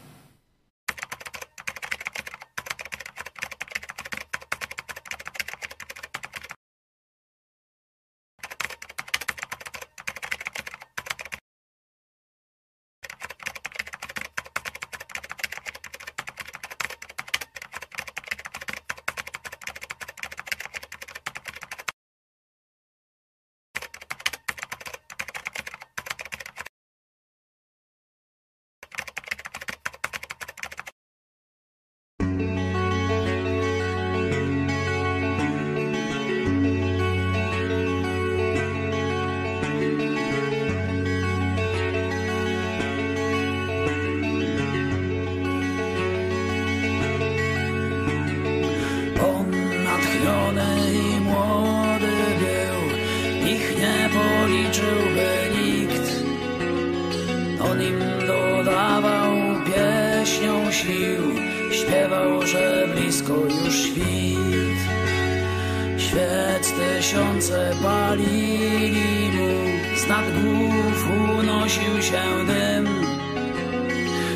Tysiące palili mu, z głów unosił się dym.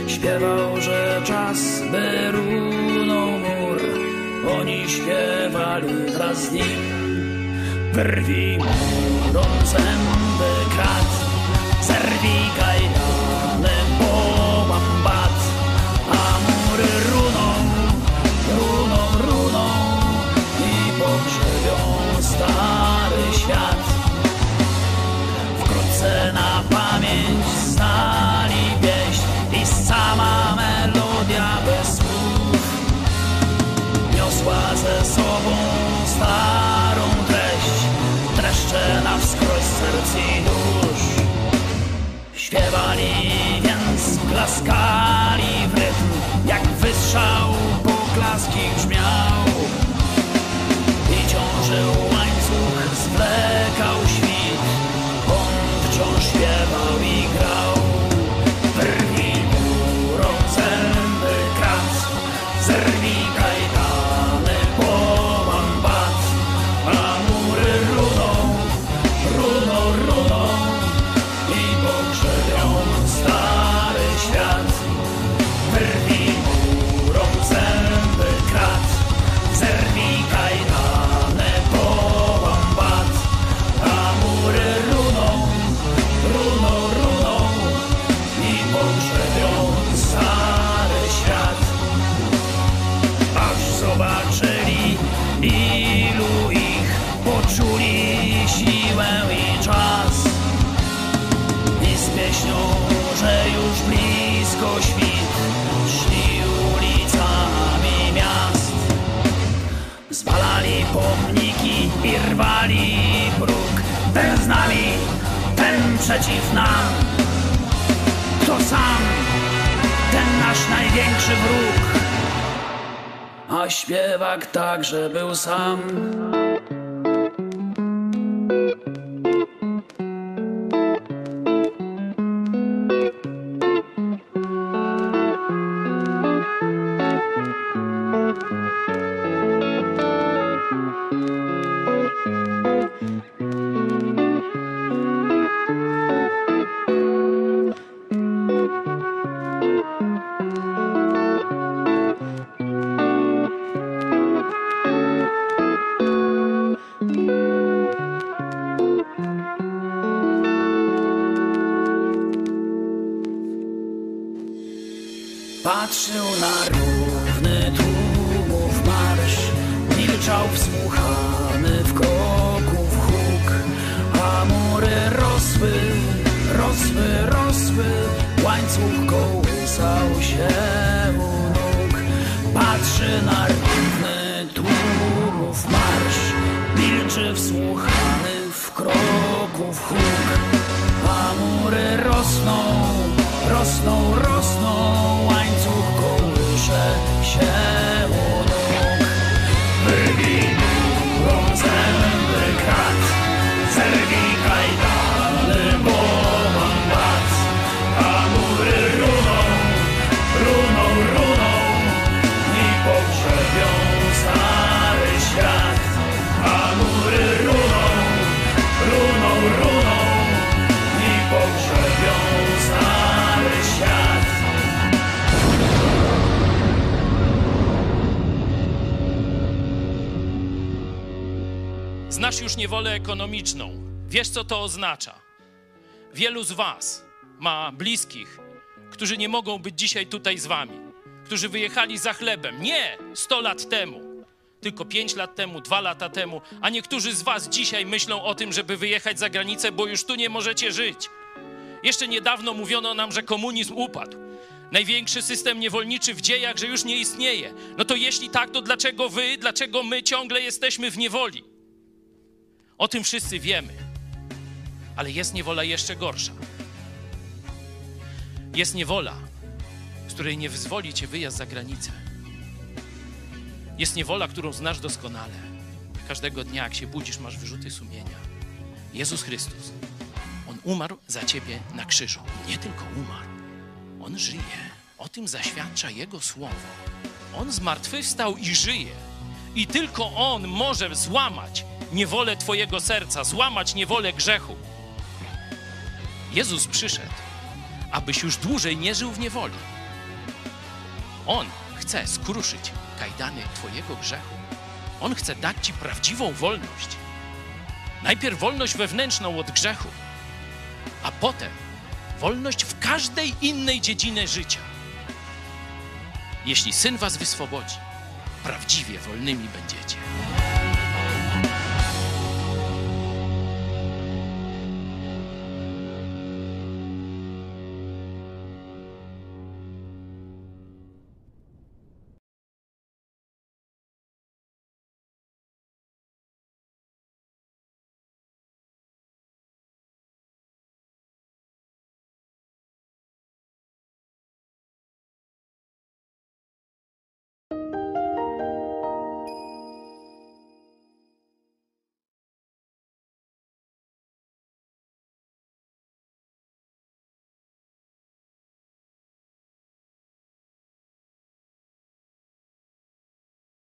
Śpiewał, że czas by runął mur, oni śpiewali wraz z nim. Wyrwij murą zęby krat, zerwij kajdany, ze sobą starą treść, dreszcze na wskroś serc i dusz. Śpiewali więc, klaskali w rytm, jak wystrzał poklaski brzmiał. I ciążył pomniki i rwali próg, ten z nami, ten przeciw nam. Kto sam, ten nasz największy wróg a śpiewak także był sam. Łańcuch kołysał się u nóg. Patrzy na równy tłumów marsz Milczy wsłuchany w kroków huk. A mury rosną, rosną, rosną Łańcuch kołysze się niewolę ekonomiczną. Wiesz, co to oznacza. Wielu z Was ma bliskich, którzy nie mogą być dzisiaj tutaj z Wami, którzy wyjechali za chlebem. Nie 100 lat temu, tylko 5 lat temu, 2 lata temu, a niektórzy z Was dzisiaj myślą o tym, żeby wyjechać za granicę, bo już tu nie możecie żyć. Jeszcze niedawno mówiono nam, że komunizm upadł. Największy system niewolniczy w dziejach, że już nie istnieje. No to jeśli tak, to dlaczego wy, dlaczego my ciągle jesteśmy w niewoli? O tym wszyscy wiemy. Ale jest niewola jeszcze gorsza. Jest niewola, z której nie wyzwoli cię wyjazd za granicę. Jest niewola, którą znasz doskonale. Każdego dnia, jak się budzisz, masz wyrzuty sumienia. Jezus Chrystus. On umarł za ciebie na krzyżu. Nie tylko umarł, on żyje. O tym zaświadcza Jego słowo. On zmartwychwstał i żyje. I tylko On może złamać niewolę Twojego serca, złamać niewolę grzechu. Jezus przyszedł, abyś już dłużej nie żył w niewoli. On chce skruszyć kajdany Twojego grzechu. On chce dać Ci prawdziwą wolność. Najpierw wolność wewnętrzną od grzechu, a potem wolność w każdej innej dziedzinie życia. Jeśli syn Was wyswobodzi, prawdziwie wolnymi będziecie.